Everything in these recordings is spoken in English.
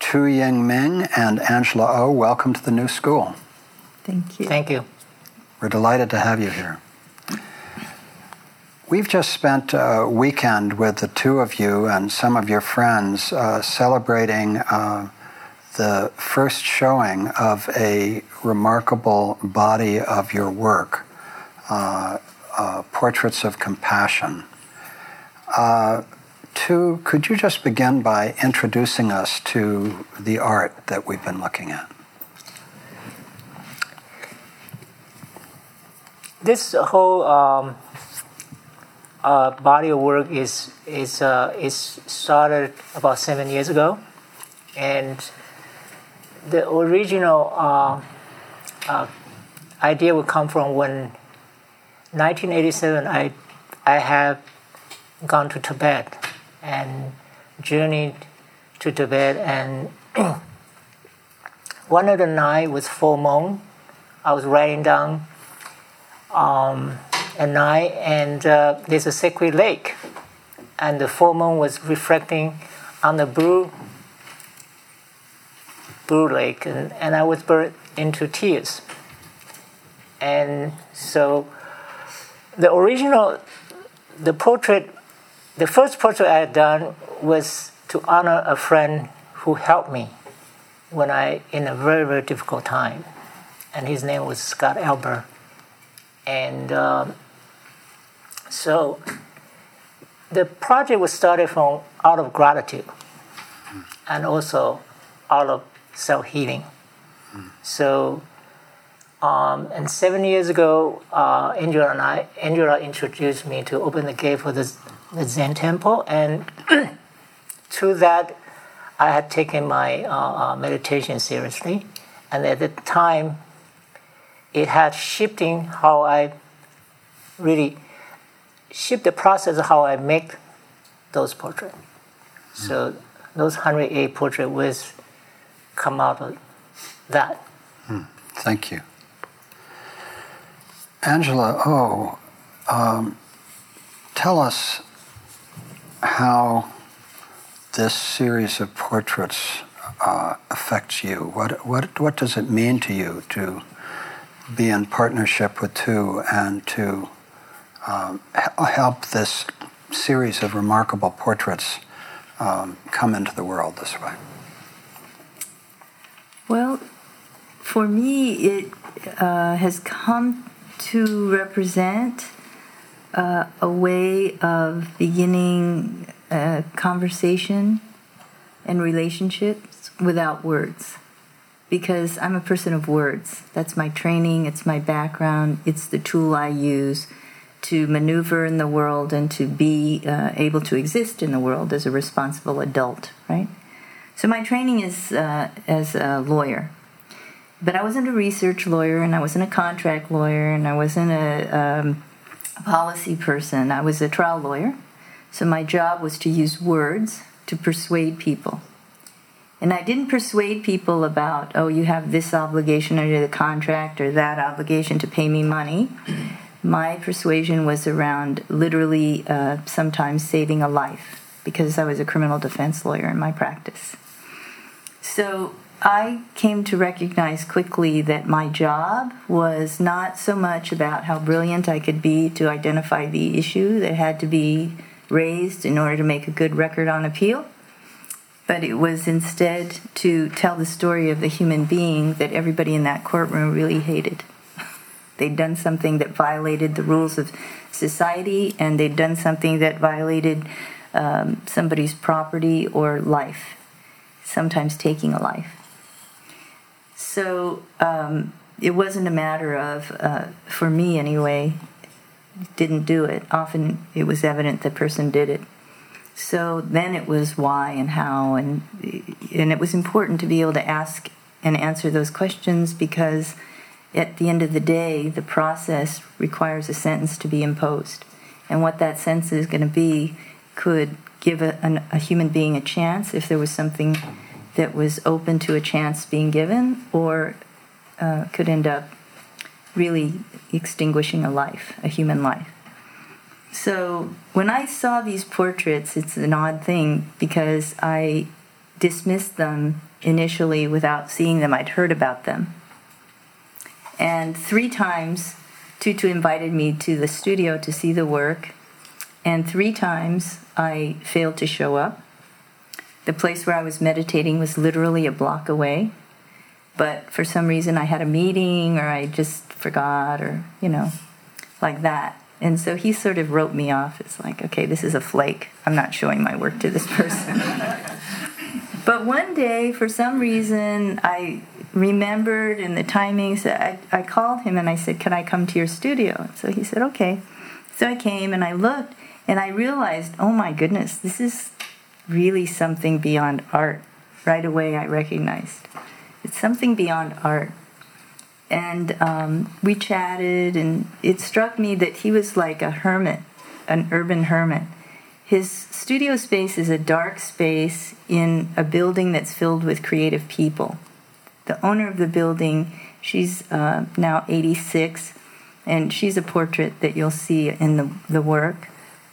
Tu Ying Ming and Angela O, welcome to the new school. Thank you. Thank you. We're delighted to have you here. We've just spent a weekend with the two of you and some of your friends uh, celebrating uh, the first showing of a remarkable body of your work, uh, uh Portraits of Compassion. Could you just begin by introducing us to the art that we've been looking at? This whole um, uh, body of work is is uh, is started about seven years ago, and the original uh, uh idea would come from when 1987 I I have gone to Tibet and journeyed to Tibet and one of the night was full moon. I was writing down um, at night and uh, there's a sacred lake and the full moon was reflecting on the blue blue lake and, and I was burned into tears. And so the original the portrait the first portrait I had done was to honor a friend who helped me when I in a very very difficult time, and his name was Scott Albert, and um, so the project was started from out of gratitude, and also out of self healing. So. Um, and seven years ago, uh, Angela and I, Angela introduced me to open the gate for this the Zen temple, and through that, I had taken my uh, uh, meditation seriously, and at the time, it had shifting how I really shift the process of how I make those portraits. Mm. So those 108 portraits was come out of that. Mm. Thank you. Angela, oh, um, tell us how this series of portraits uh, affects you. What, what, what does it mean to you to be in partnership with Tu and to um, help this series of remarkable portraits um, come into the world this way? Well, for me, it uh, has come to represent uh, a way of beginning a conversation and relationships without words. Because I'm a person of words. That's my training, it's my background, it's the tool I use to maneuver in the world and to be uh, able to exist in the world as a responsible adult, right? So my training is uh, as a lawyer. But I wasn't a research lawyer, and I wasn't a contract lawyer, and I wasn't a um, policy person. I was a trial lawyer, so my job was to use words to persuade people. And I didn't persuade people about, oh, you have this obligation under the contract or that obligation to pay me money. My persuasion was around literally uh, sometimes saving a life because I was a criminal defense lawyer in my practice. So I came to recognize quickly that my job was not so much about how brilliant I could be to identify the issue that had to be raised in order to make a good record on appeal, but it was instead to tell the story of the human being that everybody in that courtroom really hated. They'd done something that violated the rules of society, and they'd done something that violated um, somebody's property or life, sometimes taking a life. So um, it wasn't a matter of, uh, for me anyway, didn't do it. Often it was evident the person did it. So then it was why and how, and and it was important to be able to ask and answer those questions because at the end of the day, the process requires a sentence to be imposed, and what that sentence is going to be could give a, an, a human being a chance if there was something that was open to a chance being given or uh, could end up really extinguishing a life, a human life. So when I saw these portraits, it's an odd thing because I dismissed them initially without seeing them. I'd heard about them. And three times, Tutu invited me to the studio to see the work, and three times I failed to show up. The place where I was meditating was literally a block away, but for some reason I had a meeting or I just forgot or, you know, like that. And so he sort of wrote me off. It's like, okay, this is a flake. I'm not showing my work to this person. but one day, for some reason, I remembered in the timings that I, I called him and I said, Can I come to your studio? So he said, Okay. So I came and I looked and I realized, oh my goodness, this is really something beyond art. Right away, I recognized. It's something beyond art. And um, we chatted and it struck me that he was like a hermit an urban hermit. His studio space is a dark space in a building that's filled with creative people. The owner of the building she's uh, now 86 and she's a portrait that you'll see in the, the work.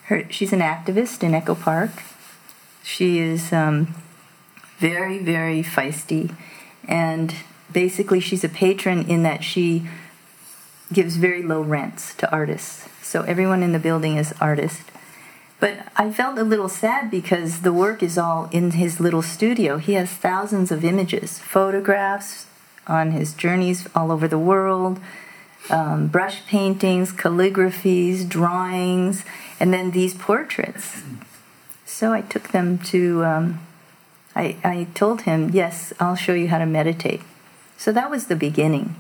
Her, she's an activist in Echo Park she is um, very very feisty and basically she's a patron in that she gives very low rents to artists. So everyone in the building is artist. But I felt a little sad because the work is all in his little studio. He has thousands of images, photographs on his journeys all over the world, um, brush paintings, calligraphies, drawings, and then these portraits. So I took them to, um, I, I told him, yes, I'll show you how to meditate. So that was the beginning.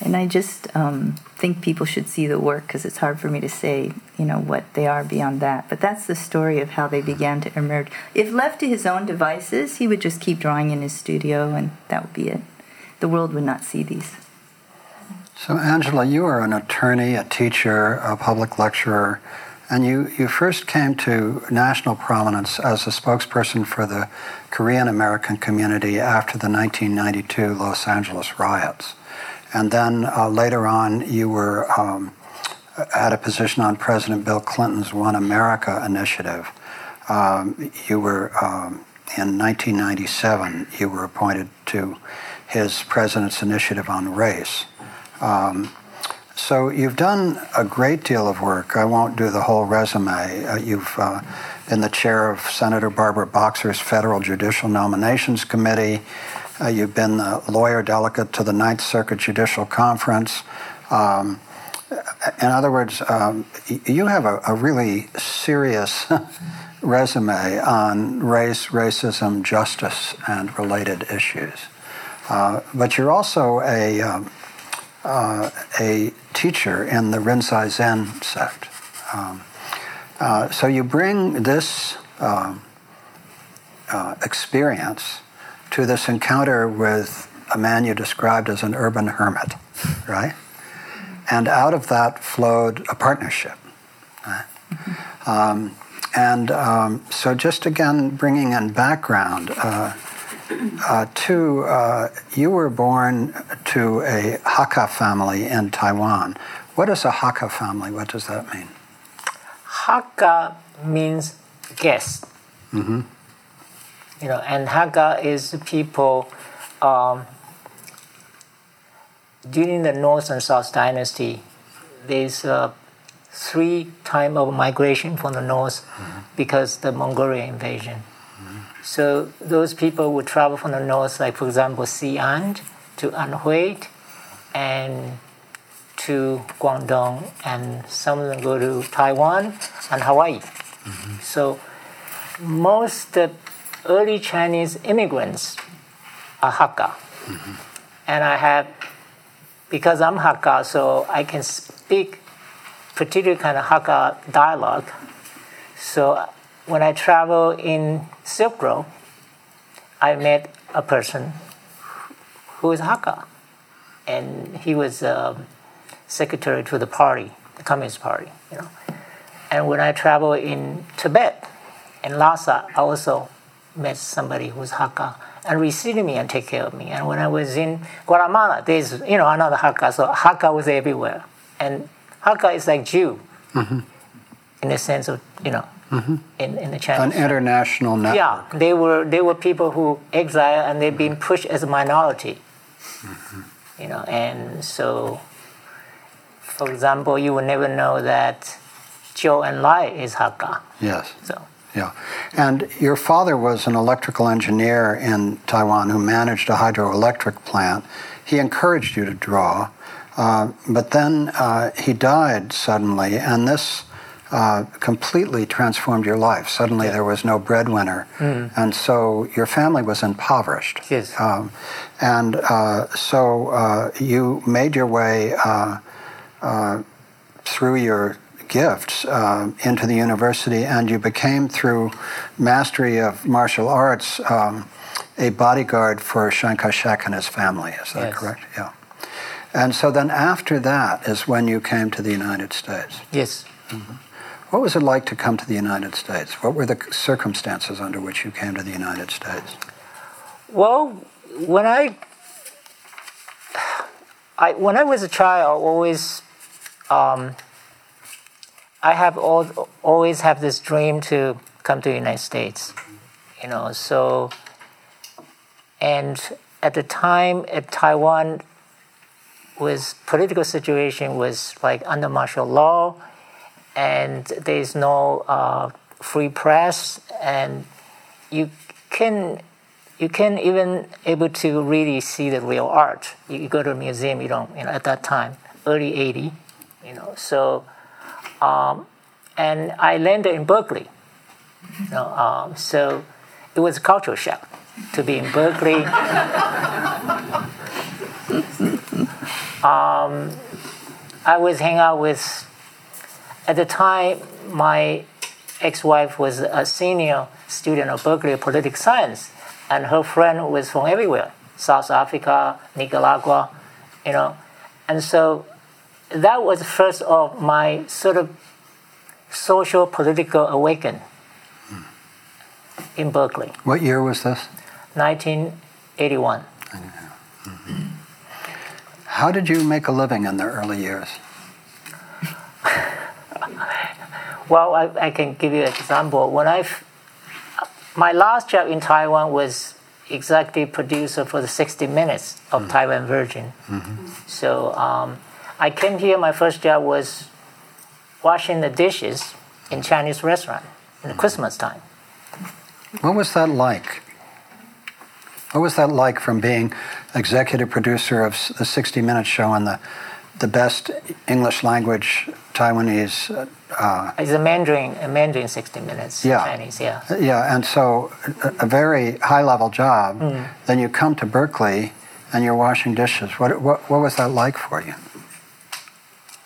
And I just um, think people should see the work because it's hard for me to say, you know, what they are beyond that. But that's the story of how they began to emerge. If left to his own devices, he would just keep drawing in his studio, and that would be it. The world would not see these. So, Angela, you are an attorney, a teacher, a public lecturer, and you, you first came to national prominence as a spokesperson for the Korean American community after the 1992 Los Angeles riots. And then uh, later on, you were um, had a position on President Bill Clinton's One America initiative. Um, you were um, in 1997. You were appointed to his president's initiative on race. Um, so you've done a great deal of work. I won't do the whole resume. Uh, you've uh, been the chair of Senator Barbara Boxer's Federal Judicial Nominations Committee. Uh, you've been the lawyer delegate to the Ninth Circuit Judicial Conference. Um, in other words, um, you have a, a really serious resume on race, racism, justice, and related issues. Uh, but you're also a um, uh, a teacher in the Rinzai Zen sect. Um, uh, so you bring this um, uh, experience to this encounter with a man you described as an urban hermit, right? And out of that flowed a partnership. Right? Mm-hmm. Um, and um, so, just again, bringing in background, uh, Tu, uh, you were born to a Hakka family in Taiwan. What is a Hakka family? What does that mean? Hakka means guest. Mm-hmm. You know, and Hakka is people um, during the North and South dynasty. There's uh, three time of migration from the north mm-hmm. because the Mongolian invasion. So those people would travel from the north, like for example, Xi'an to Anhui and to Guangdong, and some of them go to Taiwan and Hawaii. Mm-hmm. So most early Chinese immigrants are Hakka. Mm-hmm. And I have, because I'm Hakka, so I can speak particular kind of Hakka dialogue. So when I travel in Silk Road, I met a person who is Hakka, and he was um, secretary to the party, the Communist Party, you know. And when I travel in Tibet, in Lhasa, I also met somebody who's Hakka and received me and take care of me. And when I was in Guatemala, there's you know another Hakka, so Hakka was everywhere. And Hakka is like Jew, mm-hmm. in the sense of you know in, in the Chinese. An international network. Yeah, they were they were people who exiled and they've been pushed as a minority. You know, and so, for example, you will never know that Zhou Enlai is Hakka. Yes. So Yeah. And your father was an electrical engineer in Taiwan who managed a hydroelectric plant. He encouraged you to draw, uh, but then uh, he died suddenly, and this uh, completely transformed your life. Suddenly there was no breadwinner, and so your family was impoverished. Yes. Um, and uh, so uh, you made your way uh, uh, through your gifts uh, into the university, and you became, through mastery of martial arts, um, a bodyguard for Chiang Kai-shek and his family. Is that Yes. correct? Yeah. And so then after that is when you came to the United States. yes, What was it like to come to the United States? What were the circumstances under which you came to the United States? Well, when I, I when I was a child, always, um, I have al- always have this dream to come to the United States, you know. So, and at the time, at Taiwan, was political situation was like under martial law, and there is no uh, free press, and you can you can even able to really see the real art. You, you go to a museum, you don't, you know, at that time, early 80, you know, so, um, and I landed in Berkeley, you know, um, so it was a cultural shock to be in Berkeley. um, I was hanging out with, at the time, my ex-wife was a senior student of Berkeley Political Science, and her friend was from everywhere, South Africa, Nicaragua, you know, and so that was first of my sort of social political awakening in Berkeley, What year was this? 1981. How did you make a living in the early years? Well, I, I can give you an example. When I, my last job in Taiwan was executive producer for the 60 Minutes of mm. Taiwan Virgin. Mm-hmm. So um, I came here. My first job was washing the dishes in Chinese restaurant in the mm-hmm. Christmas time. What was that like? What was that like from being executive producer of the 60 Minutes show and the, the best English language Taiwanese? Uh, It's a Mandarin, a Mandarin 60 Minutes Yeah. Chinese. Yeah. yeah, and so a, a very high level job. Then you come to Berkeley and you're washing dishes. What, what, what was that like for you?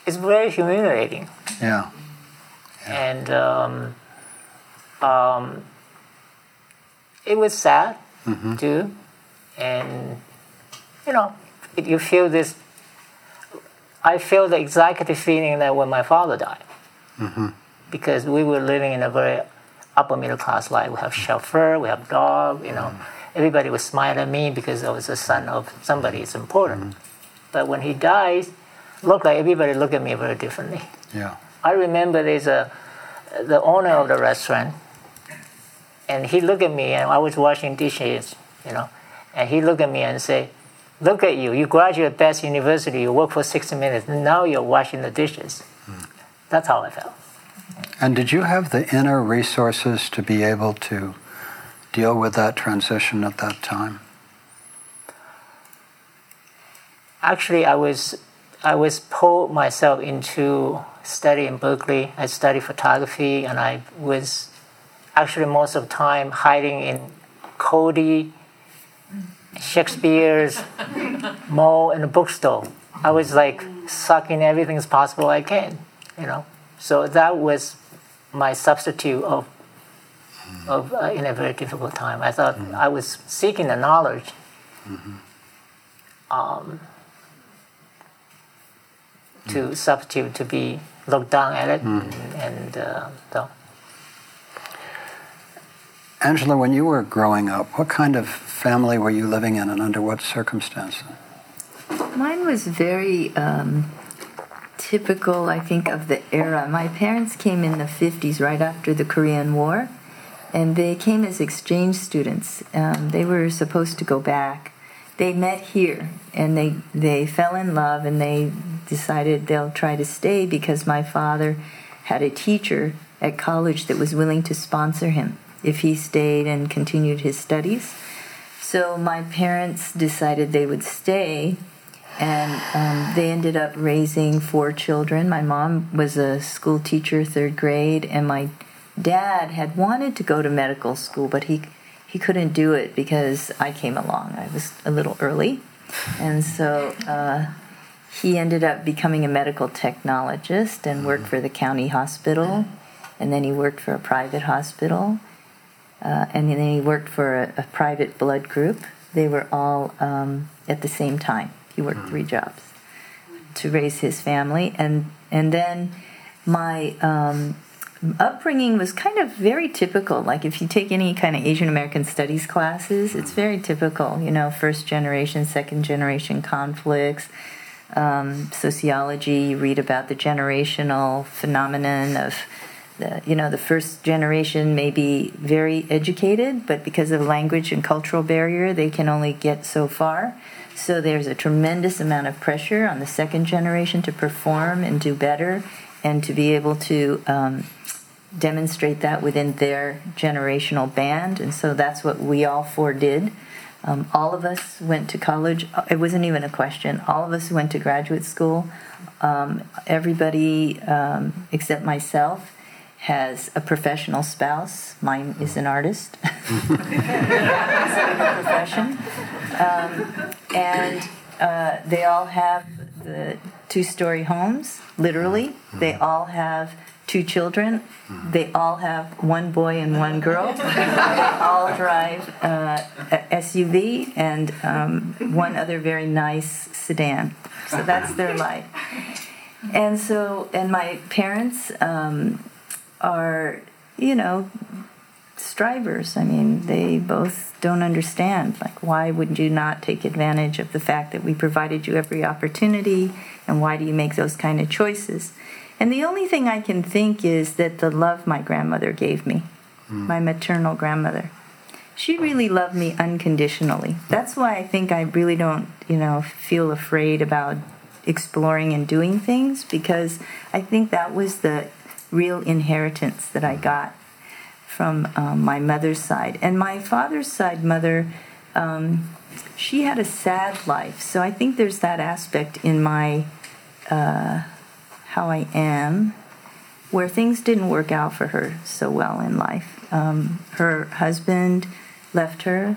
It's very humiliating. Yeah. and um, um, it was sad too. And you know, it, you feel this. I feel the executive feeling that when my father died, mm-hmm. because we were living in a very upper middle class life. We have mm-hmm. chauffeur, we have dog. You know, mm-hmm. everybody was smiling at me because I was the son of somebody. It's important. But when he dies, looked like everybody looked at me very differently. Yeah. I remember there's a the owner of the restaurant, and he looked at me, and I was washing dishes, you know, and he looked at me and say, "Look at you! You graduate best university. You work for 60 minutes. Now you're washing the dishes." That's how I felt. And did you have the inner resources to be able to deal with that transition at that time? Actually, I was I was pulled myself into study in Berkeley. I studied photography, and I was actually most of the time hiding in Cody, Shakespeare's mall, and the bookstore. I was like sucking everything as possible I can, you know. So that was my substitute of of uh, in a very difficult time. I thought I was seeking the knowledge. Um, to substitute to be looked down at it and, and uh, so Angela, when you were growing up, what kind of family were you living in and under what circumstances? Mine was very um, typical, I think, of the era. My parents came in the 50s, right after the Korean War, and they came as exchange students. Um, they were supposed to go back. They met here, and they, they fell in love, and they decided they'll try to stay because my father had a teacher at college that was willing to sponsor him if he stayed and continued his studies. So my parents decided they would stay and um, they ended up raising four children. My mom was a school teacher, third grade, and my dad had wanted to go to medical school, but he he couldn't do it because I came along. I was a little early, and so uh, he ended up becoming a medical technologist and worked for the county hospital, and then he worked for a private hospital, uh, and then he worked for a, a, private blood group. They were all um, at the same time. He worked three jobs to raise his family, and and then my um, upbringing was kind of very typical. Like if you take any kind of Asian American studies classes, it's very typical. You know, first generation, second generation conflicts. Um, sociology, you read about the generational phenomenon of the, you know the first generation may be very educated, but because of language and cultural barrier, they can only get so far. So there's a tremendous amount of pressure on the second generation to perform and do better, and to be able to um, demonstrate that within their generational band. And so that's what we all four did. Um, all of us went to college. It wasn't even a question. All of us went to graduate school. Um, everybody um, except myself has a professional spouse. Mine is an artist. profession. Um, and uh, they all have the two story homes, literally. They all have two children. They all have one boy and one girl. they all drive uh, SUV and um, one other very nice sedan. So that's their life. And so, and my parents, um, are, you know, strivers. I mean, they both don't understand. Like, why would you not take advantage of the fact that we provided you every opportunity? And why do you make those kind of choices? And the only thing I can think is that the love my grandmother gave me, mm. my maternal grandmother, she really loved me unconditionally. That's why I think I really don't, you know, feel afraid about exploring and doing things because I think that was the real inheritance that I got from um, my mother's side. And my father's side mother, um, she had a sad life. So I think there's that aspect in my uh, how I am where things didn't work out for her so well in life. Um, her husband left her.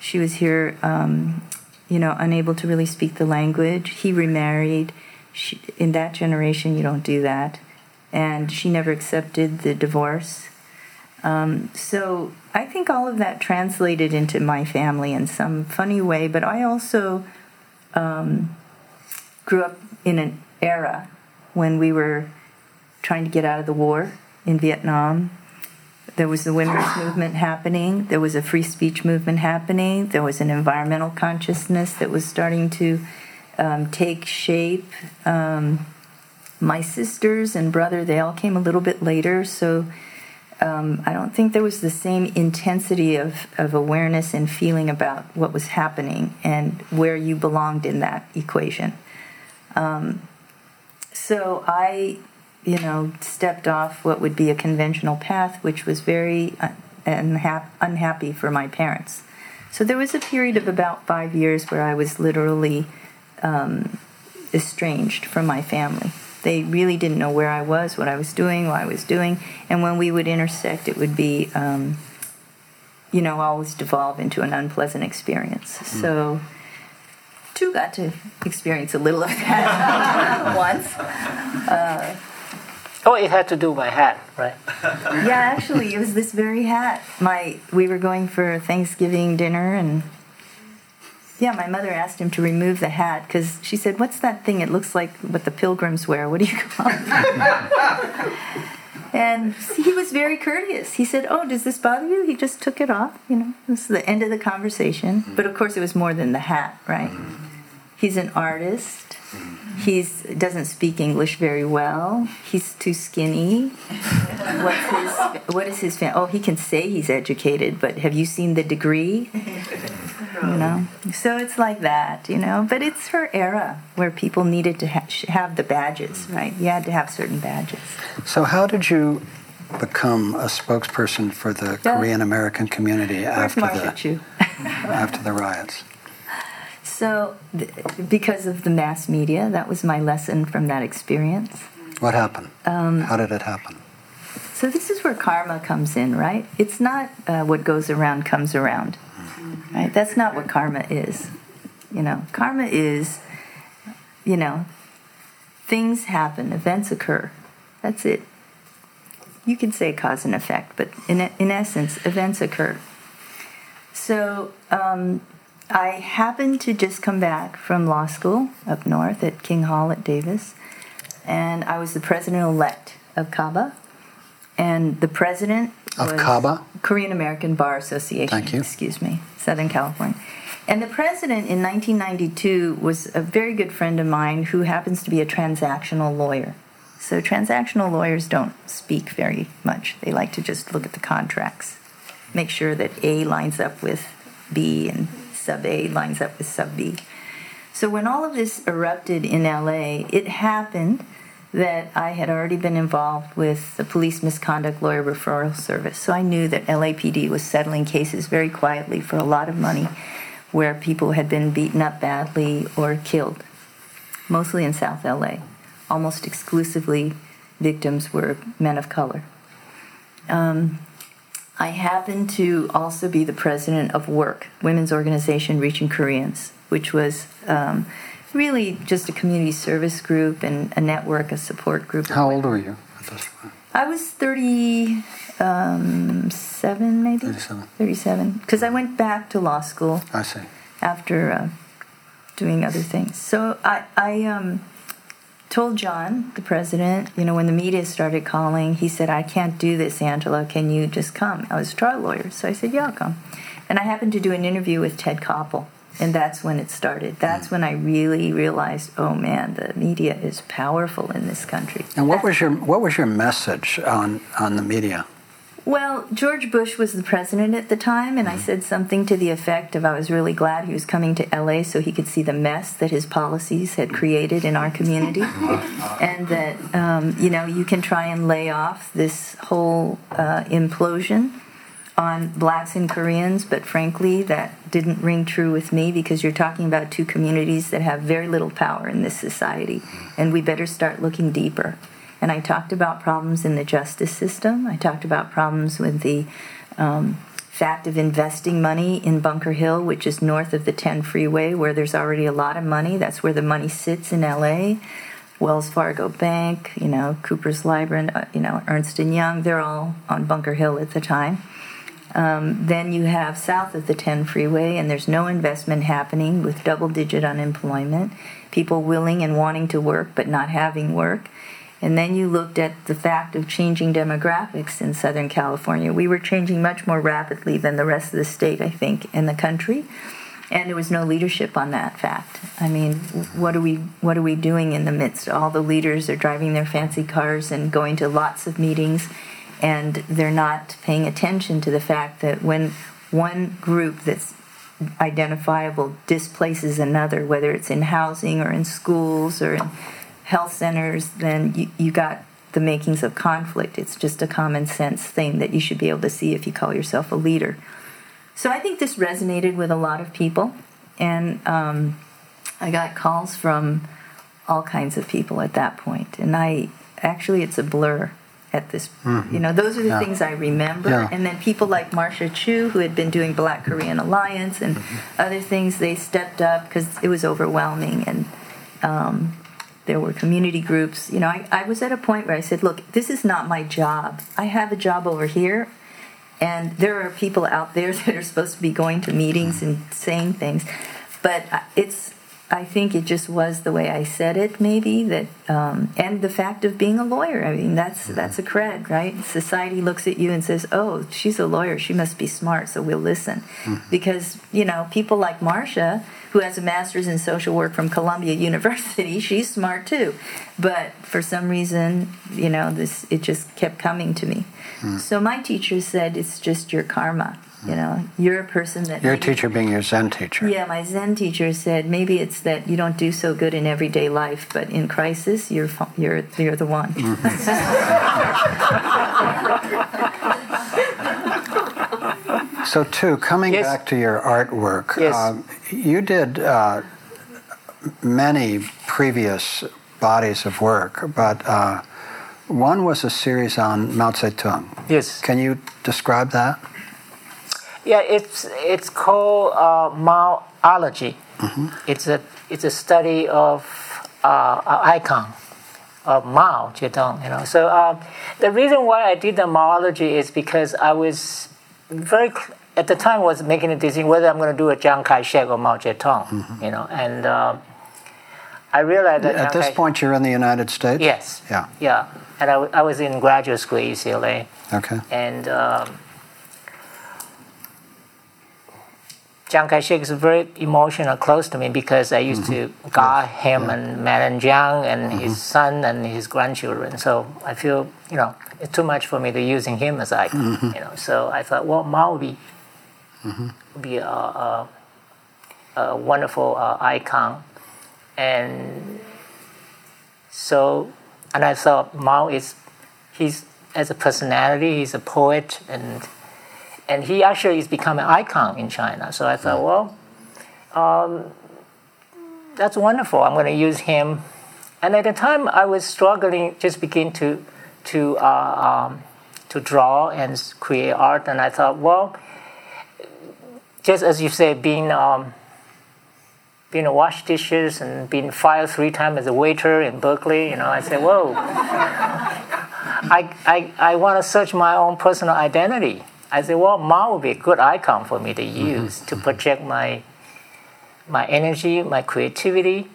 She was here, um, you know, unable to really speak the language. He remarried. She, in that generation, you don't do that and she never accepted the divorce. Um, so I think all of that translated into my family in some funny way, but I also um, grew up in an era when we were trying to get out of the war in Vietnam. There was the women's movement happening, there was a free speech movement happening, there was an environmental consciousness that was starting to um, take shape. Um, my sisters and brother, they all came a little bit later, so um, I don't think there was the same intensity of, of awareness and feeling about what was happening and where you belonged in that equation. Um, so I, you know, stepped off what would be a conventional path, which was very unha- unhappy for my parents. So there was a period of about five years where I was literally um, estranged from my family. They really didn't know where I was, what I was doing, what I was doing, and when we would intersect, it would be, um, you know, always devolve into an unpleasant experience. Mm. So, Tu got to experience a little of that once. Uh, Oh, it had to do with my hat, right? yeah, actually, it was this very hat. My we were going for Thanksgiving dinner, and yeah, my mother asked him to remove the hat because she said, "What's that thing? It looks like what the pilgrims wear. What do you call it?" and he was very courteous. He said, "Oh, does this bother you?" He just took it off. You know, this is the end of the conversation. But of course, it was more than the hat, right? Mm-hmm. He's an artist. He's doesn't speak English very well. He's too skinny. What's his? What is his? Fam- oh, he can say he's educated, but have you seen the degree? You know. So it's like that, you know. But it's her era where people needed to ha- have the badges, right? You had to have certain badges. So, how did you become a spokesperson for the Yeah. Korean American community Where's after Marcia the Choo? after the riots? So, th- because of the mass media, that was my lesson from that experience. What happened? Um, how did it happen? So this is where karma comes in, right? It's not uh, what goes around comes around, right? That's not what karma is. You know, karma is, you know, things happen, events occur. That's it. You can say cause and effect, but in in essence, events occur. So um, I happened to just come back from law school up north at King Hall at Davis, and I was the president elect of KABA. And the president Of KABA? Korean American Bar Association. Thank you. Excuse me, Southern California. And the president in 1992 was a very good friend of mine who happens to be a transactional lawyer. So transactional lawyers don't speak very much. They like to just look at the contracts, make sure that A lines up with B and sub A lines up with sub B. So when all of this erupted in LA, it happened that I had already been involved with the police misconduct lawyer referral service. So I knew that LAPD was settling cases very quietly for a lot of money where people had been beaten up badly or killed, mostly in South LA. Almost exclusively, victims were men of color. Um, I happen to also be the president of WORK, Women's Organization Reaching Koreans, which was um, really just a community service group and a network, a support group. How old were you at this point? I was 37, maybe? 37. 37. Because I went back to law school I see. after uh, doing other things. So I, I um, told John, the president, you know, when the media started calling, he said, I can't do this, Angela. Can you just come? I was a trial lawyer. So I said, Yeah, I'll come. And I happened to do an interview with Ted Koppel. And that's when it started. That's mm. when I really realized, oh man, the media is powerful in this country. And what was your what was your message on on the media? Well, George Bush was the president at the time, and I said something to the effect of I was really glad he was coming to LA so he could see the mess that his policies had created in our community. and that, um, you know, you can try and lay off this whole uh, implosion on blacks and Koreans, but frankly, that didn't ring true with me because you're talking about two communities that have very little power in this society, and we better start looking deeper. And I talked about problems in the justice system. I talked about problems with the um, fact of investing money in Bunker Hill, which is north of the 10 freeway, where there's already a lot of money. That's where the money sits in LA. Wells Fargo Bank, you know, Coopers Lybrand, uh, you know, Ernst Young. They're all on Bunker Hill at the time. Um, then you have south of the 10 freeway, and there's no investment happening with double digit unemployment, people willing and wanting to work but not having work. And then you looked at the fact of changing demographics in Southern California. We were changing much more rapidly than the rest of the state, I think, in the country. And there was no leadership on that fact. I mean, what are we what are we doing in the midst? All the leaders are driving their fancy cars and going to lots of meetings and they're not paying attention to the fact that when one group that's identifiable displaces another, whether it's in housing or in schools or in health centers, then you, you got the makings of conflict. It's just a common sense thing that you should be able to see if you call yourself a leader. So I think this resonated with a lot of people, and um, I got calls from all kinds of people at that point. And I actually, it's a blur at this. You know, those are the Yeah. things I remember. Yeah. And then people like Marcia Choo, who had been doing Black Korean Alliance and other things, they stepped up because it was overwhelming and. Um, there were community groups. You know, I, I was at a point where I said, look, this is not my job. I have a job over here, and there are people out there that are supposed to be going to meetings and saying things. But uh, it's, I think it just was the way I said it, maybe that, um, and the fact of being a lawyer. I mean, that's that's a cred, right? Society looks at you and says, "Oh, she's a lawyer. She must be smart, so we'll listen." Because you know, people like Marcia who has a master's in social work from Columbia University. She's smart too, but for some reason, you know, this it just kept coming to me. Mm. So my teacher said it's just your karma. You know, you're a person that. Your teacher being your Zen teacher. Yeah, my Zen teacher said maybe it's that you don't do so good in everyday life, but in crisis, you're you're you're the one. Mm-hmm. so, Tu, coming yes. back to your artwork, yes. Um, you did uh, many previous bodies of work, but. Uh, one was a series on Mao Zedong. Yes. Can you describe that? Yeah, it's it's called uh, Maoology. Mm-hmm. It's a it's a study of uh, an icon of Mao Zedong. You know, so um, the reason why I did the Maoology is because I was very at the time was making a decision whether I'm going to do a Chiang Kai-shek or Mao Zedong. Mm-hmm. You know, and um, I realized that at this point you're in the United States. Yes. Yeah. Yeah, and I, w- I was in graduate school at UCLA. Okay. And um, Chiang Kai-shek is very emotional, close to me because I used mm-hmm. to guard yes. him yeah. and Madame Chiang and mm-hmm. his son and his grandchildren. So I feel, you know, it's too much for me to using him as icon. Mm-hmm. You know, so I thought, well, Mao would be, mm-hmm. would be a, a, a wonderful uh, icon, and so, and I thought Mao is, he's as a personality, he's a poet and and he actually is becoming an icon in China. So I thought, well, um, that's wonderful. I'm going to use him. And at the time, I was struggling, just begin to to uh, um, to draw and create art. And I thought, well, just as you say, being um, being a wash dishes and being fired three times as a waiter in Berkeley, you know, I said, whoa. I, I, I want to search my own personal identity. I said, well, Mao would be a good icon for me to mm-hmm. use mm-hmm. to project my my energy, my creativity,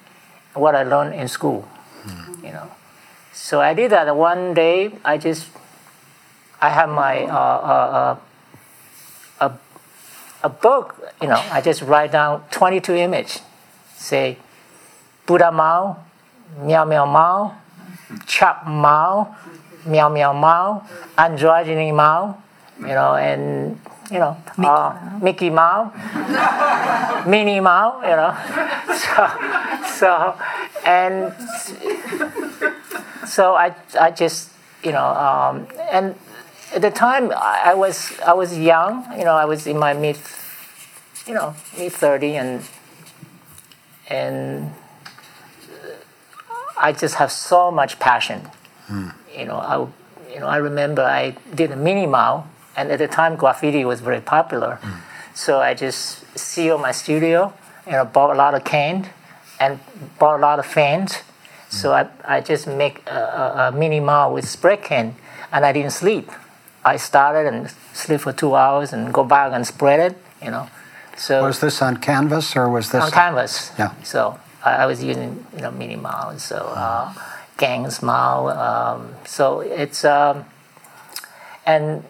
what I learned in school. Mm-hmm. You know, so I did that. One day, I just I have my uh, uh, uh, a a book. You know, I just write down twenty two image. Say, Buddha Mao, Meow Meow Mao, Chop Mao, Meow Meow Mao, Androgyny Mao you know, and you know, Mickey, uh, Mickey Mouse, Minnie Mouse, you know, so so and so I I just you know um, and at the time I was I was young, you know, I was in my mid you know mid thirty and and I just have so much passion. Mm. You know, I you know I remember I did a Minnie Mouse and at the time, graffiti was very popular. Mm. So I just sealed my studio, and I bought a lot of cans and bought a lot of fans. Mm. So I, I just make a, a, a mini mall with spray can, and I didn't sleep. I started and sleep for two hours and go back and spread it, you know. So was this on canvas or was this on canvas? Yeah. So I, I was using you know mini mall, so uh, gangs mall. Um, so it's um, and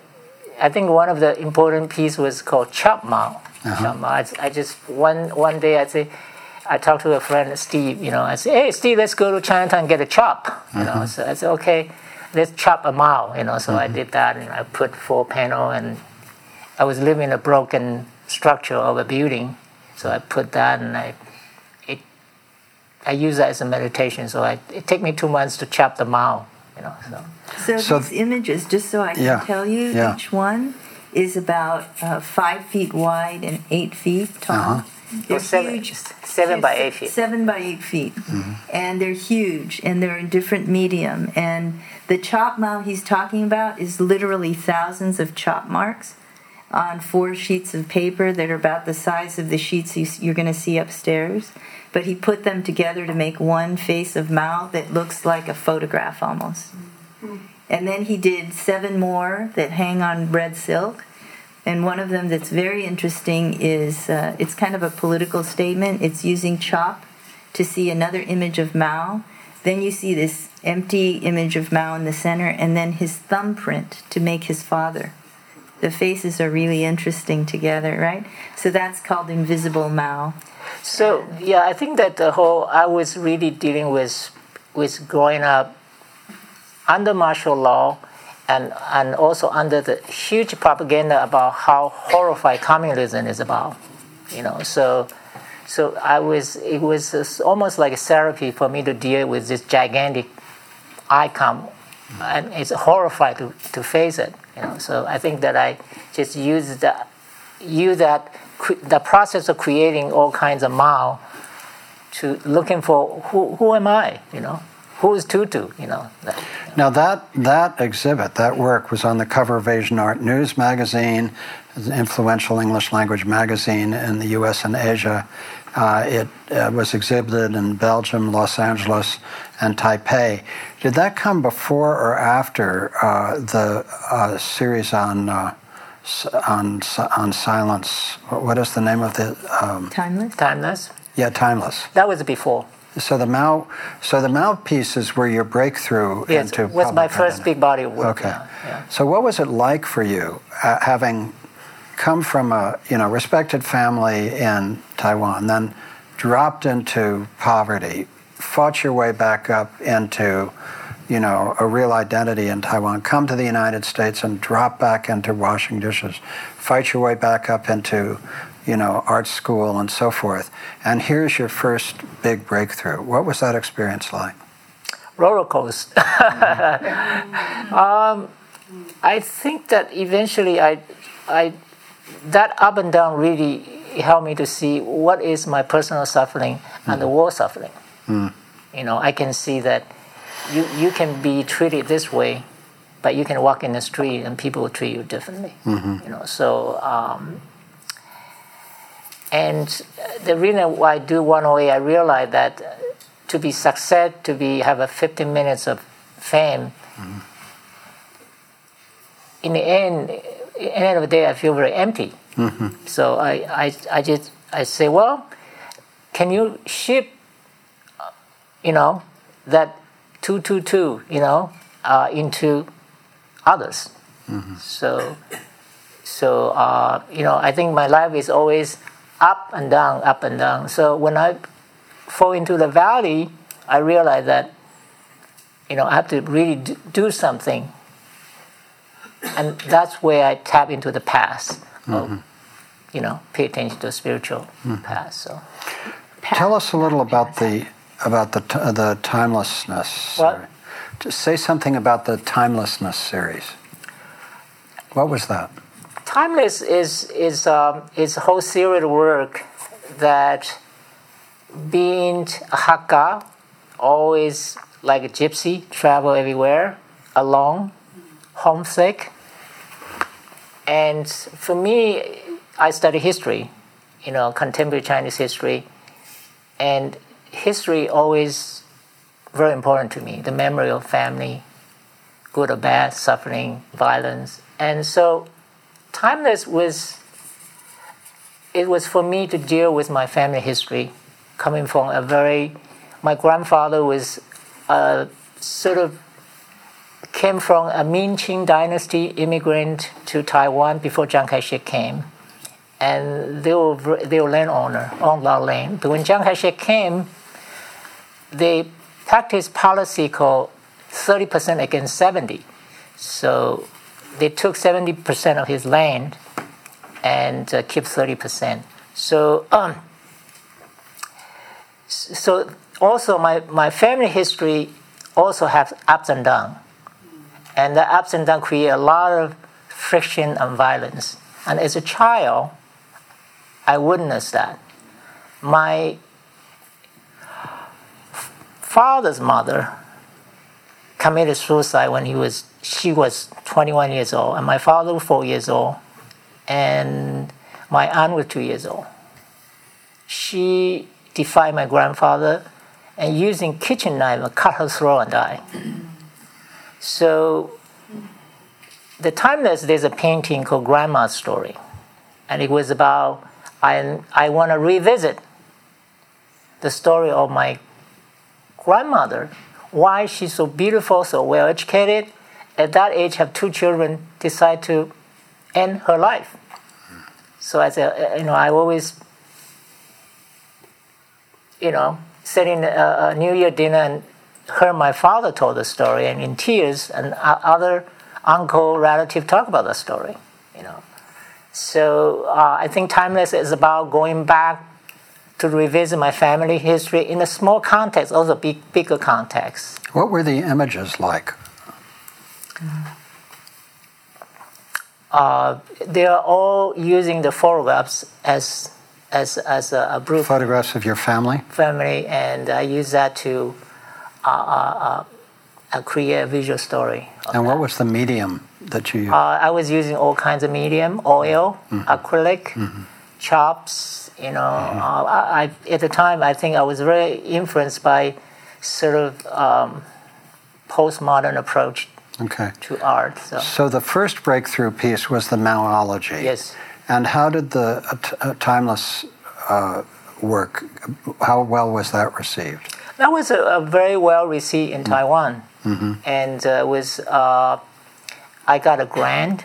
I think one of the important piece was called chop mao. Uh-huh. Chop mao. I, I, just one one day I say, I talked to a friend Steve. You know, I said, hey Steve, let's go to Chinatown and get a chop. You uh-huh. know, so I said, okay, let's chop a mao. You know, so uh-huh. I did that and I put four panel and I was living in a broken structure of a building, so I put that and I. It, I use that as a meditation, so I, it took me two months to chop the mao you know. So, so, so these images, just so I can yeah, tell you, yeah. each one is about uh, five feet wide and eight feet tall. Uh-huh. They're seven, huge. Seven by eight feet. Seven by eight feet. Mm-hmm. And they're huge and they're in different medium. And the chop mao he's talking about is literally thousands of chop marks on four sheets of paper that are about the size of the sheets you're going to see upstairs but he put them together to make one face of Mao that looks like a photograph almost. And then he did seven more that hang on red silk. And one of them that's very interesting is uh, it's kind of a political statement. It's using chop to see another image of Mao. Then you see this empty image of Mao in the center, and then his thumbprint to make his father. The faces are really interesting together, right? So that's called Invisible Mao. So yeah, I think that the whole I was really dealing with with growing up under martial law and and also under the huge propaganda about how horrified communism is about. You know, so so I was it was almost like a therapy for me to deal with this gigantic icon, and it's horrified to, to face it. You know, so I think that I just use that use that the process of creating all kinds of Mao to looking for who who am I? You know who is Tutu? You know. Now that that exhibit, that work, was on the cover of Asian Art News magazine, an influential English language magazine in the U.S. and Asia. Uh, it uh, was exhibited in Belgium, Los Angeles, and Taipei. Did that come before or after uh, the uh, series on uh, on on silence? What is the name of the um, timeless? Timeless. Yeah, timeless. That was before. So the Mao, so the Mao pieces were your breakthrough yes, into. It was my first big body of work. Okay. Yeah, yeah. So what was it like for you, uh, having come from a you know respected family in Taiwan, then dropped into poverty, fought your way back up into you know a real identity in Taiwan, come to the United States and drop back into washing dishes, fight your way back up into you know, art school and so forth. And here's your first big breakthrough. What was that experience like? Roller coaster. um, I think that eventually I, I, that up and down really helped me to see what is my personal suffering and the world suffering. Mm. You know, I can see that you, you can be treated this way, but you can walk in the street and people will treat you differently. Mm-hmm. You know, so um, and the reason why I do 108, I realized that to be success, to be have a 15 minutes of fame, mm-hmm. in the end, at the end of the day, I feel very empty. Mm-hmm. So I, I, I just I say, well, can you ship, you know, that 222, you know, uh, into others? Mm-hmm. So, so uh, you know, I think my life is always up and down, up and down. So when I fall into the valley, I realize that you know I have to really do something, and that's where I tap into the past. Mm-hmm. Of, you know, pay attention to the spiritual mm-hmm. past. So, past. tell us a little about the about the t- the timelessness. What? Just say something about the timelessness series. What was that? Timeless is is um, is a whole series of work that being a Hakka, always like a gypsy, travel everywhere, alone, homesick. And for me, I study history, you know, contemporary Chinese history, and history always very important to me. The memory of family, good or bad, suffering, violence, and so timeless was it was for me to deal with my family history coming from a very my grandfather was a sort of came from a Ming Qing dynasty immigrant to Taiwan before Chiang Kai-shek came and they were they were landowner on our land but when Chiang Kai-shek came they practiced policy called 30% against 70 so they took 70% of his land and uh, kept 30%. So, um, so also my, my family history also have ups and downs. And the ups and downs create a lot of friction and violence. And as a child, I witnessed that. My father's mother committed suicide when he was she was 21 years old, and my father was four years old, and my aunt was two years old. She defied my grandfather and using kitchen knife cut her throat and died. So the timeless there's a painting called Grandma's Story, and it was about I I want to revisit the story of my grandmother, why she's so beautiful, so well educated, at that age have two children decide to end her life. So as a, you know, I always you know, sitting a, New Year dinner and heard my father told the story and in tears, and other uncle relative talk about the story, you know. So uh, I think timeless is about going back to revisit my family history in a small context, also big, bigger context. What were the images like? Uh, they are all using the photographs as as as a, a proof Photographs of your family? family, and I use that to uh, uh, uh, create a visual story. And what that. was the medium that you used? Uh, I was using all kinds of medium, oil, acrylic, chops. You know, uh, I, at the time I think I was very influenced by sort of um, postmodern approach okay. to art. So So the first breakthrough piece was the Maoology. yes, And how did the uh, t- uh, timeless uh, work? How well was that received? that was a, a very well received in Taiwan, and uh, was uh, I got a grant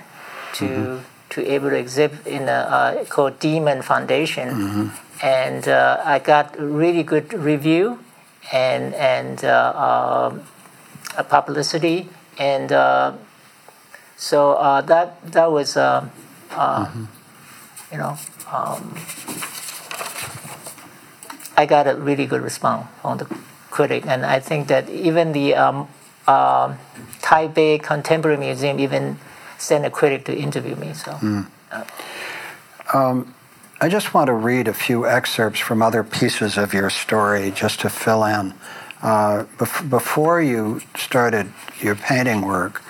to to able to exhibit in a uh, called Demon Foundation, and uh, I got really good review and and uh, um, publicity, and uh, so uh, that that was uh, you know. Um, I got a really good response from the critic, and I think that even the um, uh, Taipei Contemporary Museum even sent a critic to interview me. So I just want to read a few excerpts from other pieces of your story just to fill in. Uh, bef- before you started your painting work,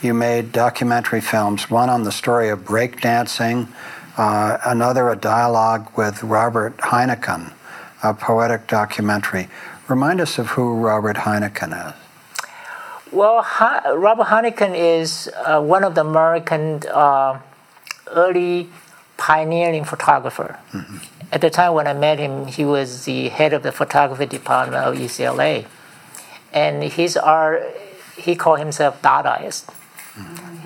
you made documentary films, one on the story of breakdancing, uh, another a dialogue with Robert Heinecken, a poetic documentary. Remind us of who Robert Heinecken is. Well, ha- Robert Heinecken is uh, one of the American uh, early pioneering photographer. At the time when I met him, he was the head of the photography department of UCLA, and his art, he called himself Dadaist.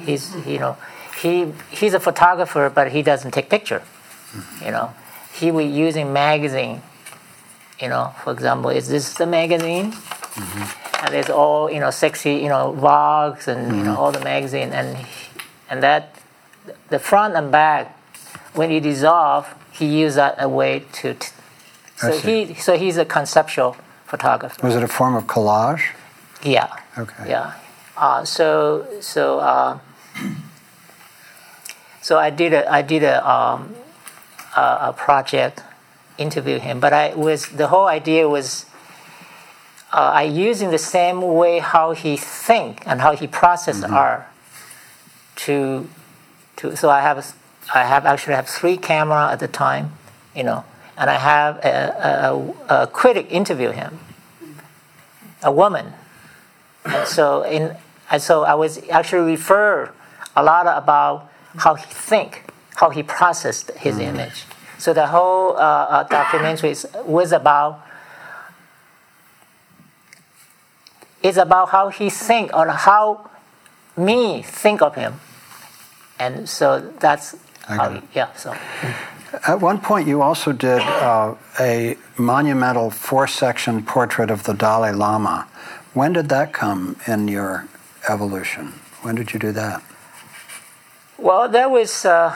He's you know, he he's a photographer, but he doesn't take picture. You know, he was using magazine. You know, for example, is this the magazine? And there's all you know sexy you know Vogues and you know all the magazine. And and that the front and back when he dissolve he used that a way to t- so he so he's a conceptual photographer. Was it a form of collage? yeah. Okay. yeah. Uh, so so uh, so I did a I did a um, a, a project interview him. But I was the whole idea was uh, I in the same way how he think and how he process art to to so I have I have actually have three camera at the time you know and I have a, a, a critic interview him a woman. And so in and so I was actually refer a lot about how he think how he processed his image. So the whole uh, uh, documentary is, was about it's about how he think or how me think of him and so that's how it. yeah so At one point, you also did uh, a monumental four section portrait of the Dalai Lama. When did that come in your evolution? When did you do that? Well, that was uh,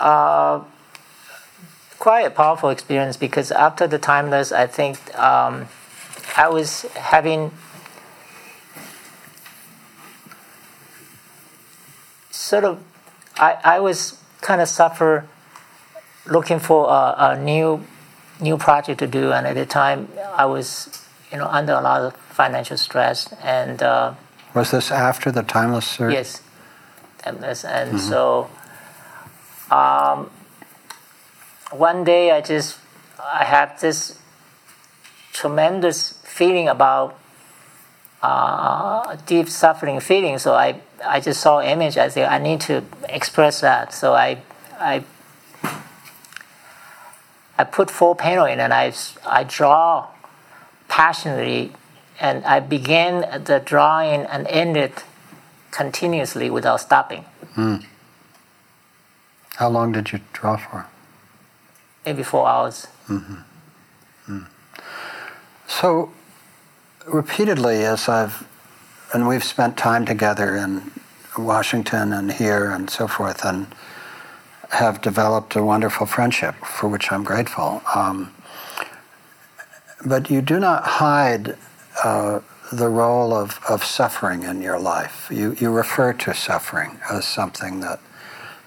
uh, quite a powerful experience because after the timeless, I think um, I was having sort of, I, I was kind of suffer looking for a, a new new project to do, and at the time I was you know under a lot of financial stress and. Uh, Was this after the Timeless search? Yes, timeless. And so, um, one day I just I had this tremendous feeling about uh, deep suffering feeling. So I I just saw image. I said I need to express that. So I I I put full panel in and I I draw passionately and I began the drawing and ended continuously without stopping. Hmm. How long did you draw for? Maybe four hours. Mm-hmm. Hmm. So, repeatedly, as I've, and we've spent time together in Washington and here and so forth, and have developed a wonderful friendship for which I'm grateful. Um, but you do not hide uh, the role of, of suffering in your life. You, you refer to suffering as something that,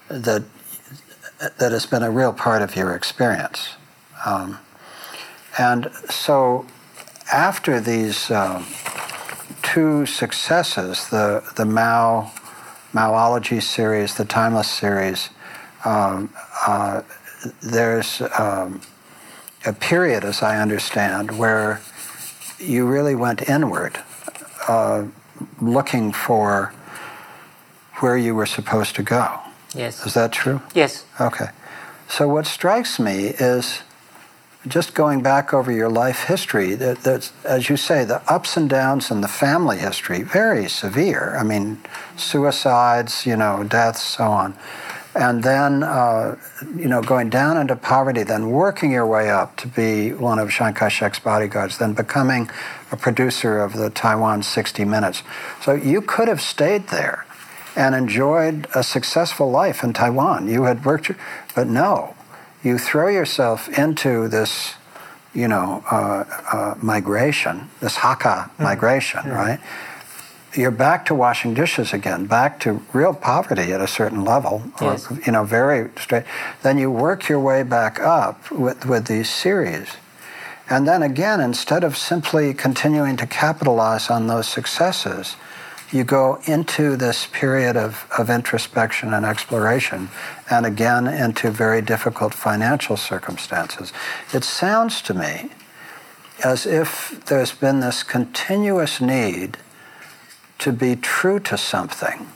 that, that has been a real part of your experience. Um, and so after these uh, two successes, the, the Mao, Maoology series, the Timeless series, um, uh, there's um, a period, as I understand, where you really went inward, uh, looking for where you were supposed to go. Yes. Is that true? Yes. Okay. So what strikes me is just going back over your life history, that, that's, as you say, the ups and downs in the family history, very severe. I mean, suicides, you know, deaths, so on. And then, uh, you know, going down into poverty, then working your way up to be one of Chiang Kai shek's bodyguards, then becoming a producer of the Taiwan 60 Minutes. So you could have stayed there and enjoyed a successful life in Taiwan. You had worked, but no, you throw yourself into this, you know, uh, uh, migration, this Hakka mm. migration, mm. right? You're back to washing dishes again, back to real poverty at a certain level, yes. you know, very straight. Then you work your way back up with, with these series. And then again, instead of simply continuing to capitalize on those successes, you go into this period of, of introspection and exploration, and again into very difficult financial circumstances. It sounds to me as if there's been this continuous need to be true to something,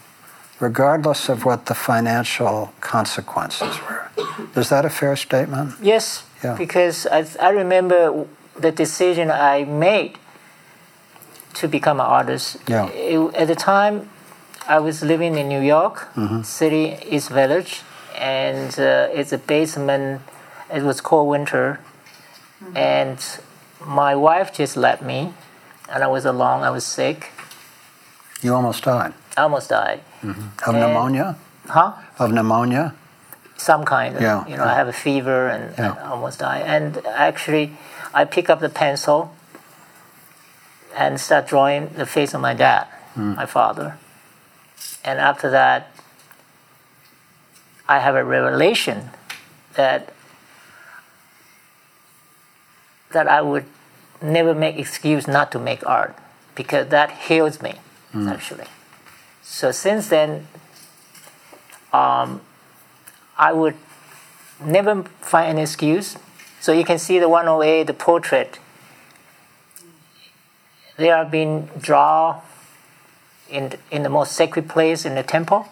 regardless of what the financial consequences were. Is that a fair statement? Yes, yeah. because I, I remember the decision I made to become an artist. Yeah. It, at the time, I was living in New York mm-hmm. City, East Village, and uh, it's a basement. It was cold winter, mm-hmm. and my wife just left me, and I was alone. I was sick. You almost died. I almost died. Mm-hmm. Of and, pneumonia. Huh? Of pneumonia. Some kind of. Yeah. You know, I have a fever and, yeah. and almost die. And actually, I pick up the pencil and start drawing the face of my dad, mm. my father. And after that, I have a revelation that that I would never make excuse not to make art because that heals me mm. actually. So since then, um, I would never find an excuse. So you can see the 108, the portrait they are being drawn in, in the most sacred place in the temple.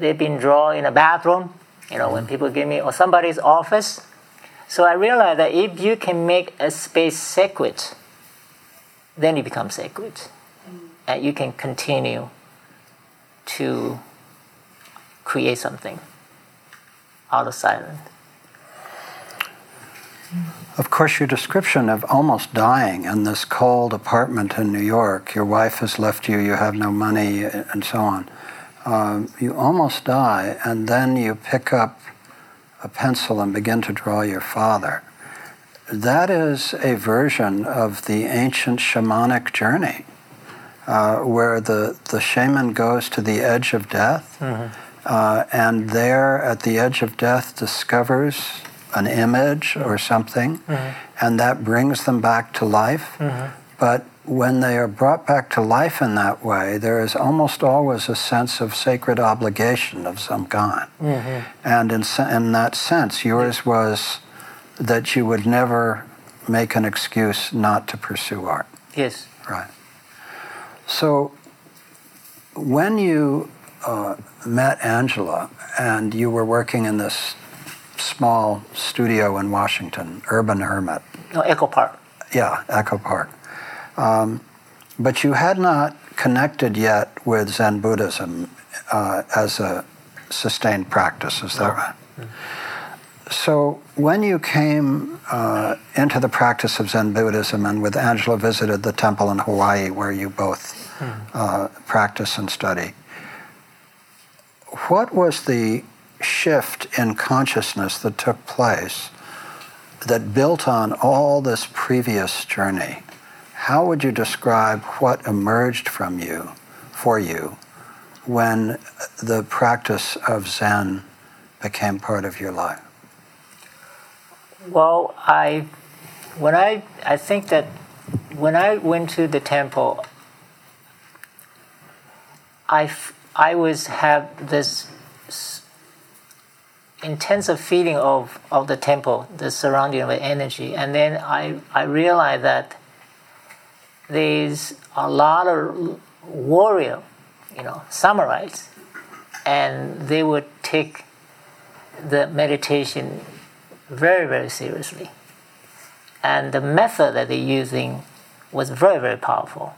They've been drawn in a bathroom, you know, when people give me, or somebody's office. So I realized that if you can make a space sacred, then it becomes sacred. And you can continue to create something out of silence. Of course, your description of almost dying in this cold apartment in New York, your wife has left you, you have no money, and so on. Um, you almost die, and then you pick up a pencil and begin to draw your father. That is a version of the ancient shamanic journey, uh, where the, the shaman goes to the edge of death, mm-hmm. uh, and there at the edge of death discovers an image or something, mm-hmm. and that brings them back to life. Mm-hmm. But when they are brought back to life in that way, there is almost always a sense of sacred obligation of some kind. Mm-hmm. And in, in that sense, yours was that you would never make an excuse not to pursue art. Yes. Right. So when you uh, met Angela and you were working in this small studio in Washington, Urban Hermit. No, Echo Park. Yeah, Echo Park. Um, but you had not connected yet with Zen Buddhism uh, as a sustained practice, is that right? Mm-hmm. So when you came uh, into the practice of Zen Buddhism, and with Angela visited the temple in Hawaii where you both uh, practice and study. What was the shift in consciousness that took place that built on all this previous journey? How would you describe what emerged from you, for you, when the practice of Zen became part of your life? Well, I when I I think that when I went to the temple, I I was have this intensive feeling of of the temple, the surrounding of energy, and then I I realized that there's a lot of warrior, you know, samurais, and they would take the meditation very, very seriously. And the method that they're using was very, very powerful.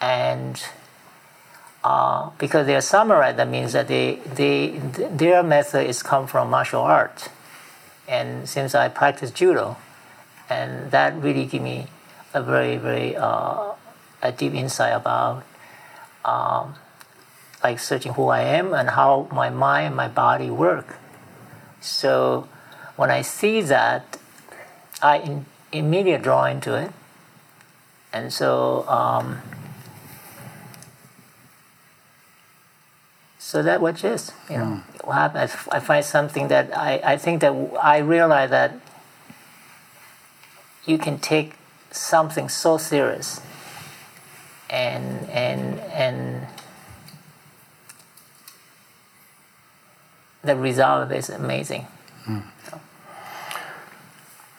And uh, because they're samurai, that means that they, they, their method is come from martial art. And since I practice judo, and that really gave me a very, very uh, a deep insight about um, like searching who I am and how my mind and my body work. So when I see that, I in, immediately draw into it. And so, um, so that what is, you know, what happens, I find something that I, I think that I realize that you can take something so serious and, and, and the result is amazing. Mm.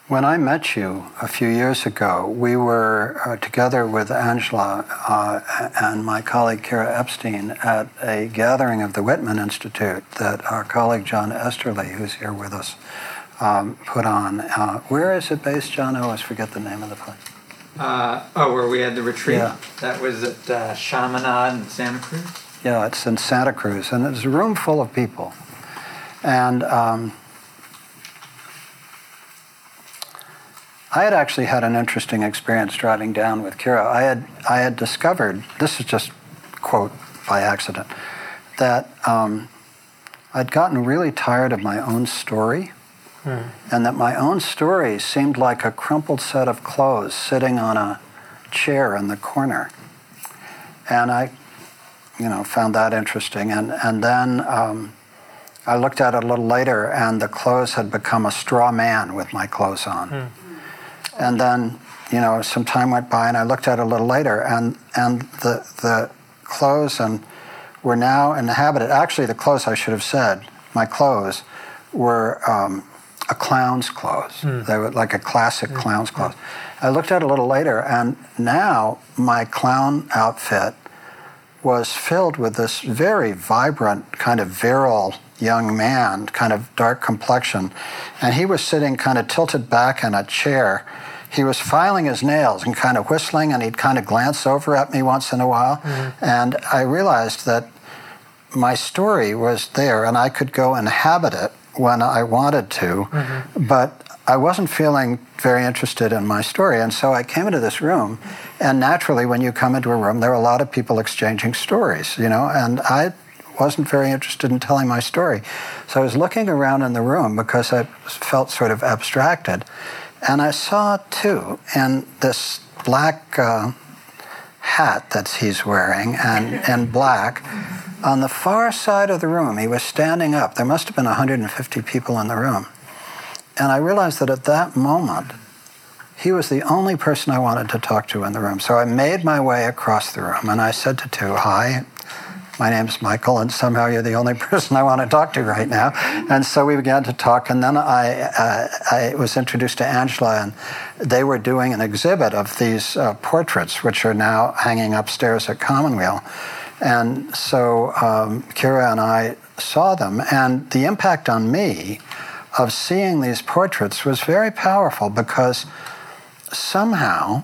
When I met you a few years ago, we were uh, together with Angela uh, and my colleague Kara Epstein at a gathering of the Whitman Institute that our colleague John Esterly, who's here with us, um, put on. Uh, where is it based, John? I always forget the name of the place. Uh, oh, where we had the retreat? Yeah. That was at uh, Chaminade in Santa Cruz? Yeah, it's in Santa Cruz, and it's a room full of people. And um, I had actually had an interesting experience driving down with Kira. I had I had discovered this is just quote by accident that um, I'd gotten really tired of my own story, and that my own story seemed like a crumpled set of clothes sitting on a chair in the corner, and I, you know, found that interesting. And and then. Um, I looked at it a little later, and the clothes had become a straw man with my clothes on. Hmm. And then, you know, some time went by, and I looked at it a little later, and and the the clothes and were now inhabited. Actually, the clothes I should have said, my clothes were um, a clown's clothes. Mm. They were like a classic mm. clown's clothes. I looked at it a little later, and now my clown outfit was filled with this very vibrant, kind of virile young man, kind of dark complexion, and he was sitting kind of tilted back in a chair he was filing his nails and kind of whistling, and he'd kind of glance over at me once in a while. Mm-hmm. And I realized that my story was there, and I could go inhabit it when I wanted to, mm-hmm. but I wasn't feeling very interested in my story. And so I came into this room, and naturally, when you come into a room, there are a lot of people exchanging stories, you know, and I wasn't very interested in telling my story. So I was looking around in the room because I felt sort of abstracted. And I saw Tu, in this black uh, hat that he's wearing and, and black, on the far side of the room, he was standing up. There must have been 150 people in the room. And I realized that at that moment, he was the only person I wanted to talk to in the room. So I made my way across the room and I said to Tu, Hi, my name's Michael, and somehow you're the only person I want to talk to right now. And so we began to talk, and then I, uh, I was introduced to Angela, and they were doing an exhibit of these uh, portraits, which are now hanging upstairs at Commonweal. And so um, Kira and I saw them, and the impact on me of seeing these portraits was very powerful because somehow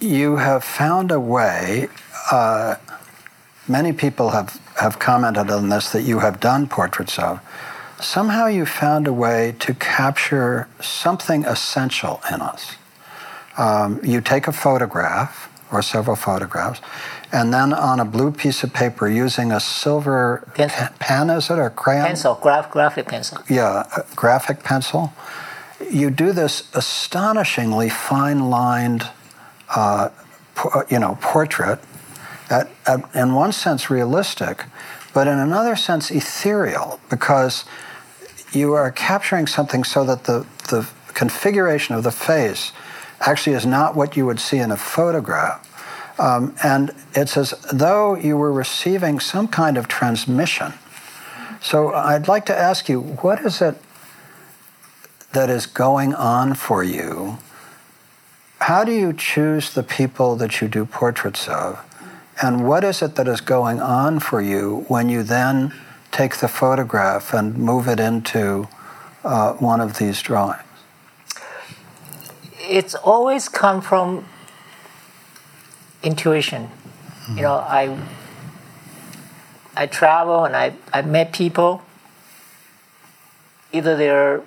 you have found a way uh, many people have, have commented on this that you have done portraits of. somehow you found a way to capture something essential in us. Um, you take a photograph or several photographs, and then on a blue piece of paper using a silver Pencil. pen, is it, or crayon? Pencil, graph, graphic pencil. yeah, graphic pencil. You do this astonishingly fine-lined, uh, you know, portrait. At, at, in one sense, realistic, but in another sense, ethereal, because you are capturing something so that the the configuration of the face actually is not what you would see in a photograph. Um, and it's as though you were receiving some kind of transmission. So I'd like to ask you, what is it that is going on for you? How do you choose the people that you do portraits of? And what is it that is going on for you when you then take the photograph and move it into uh, one of these drawings? It's always come from intuition. You know, mm-hmm. I I travel and I I met people. Either they're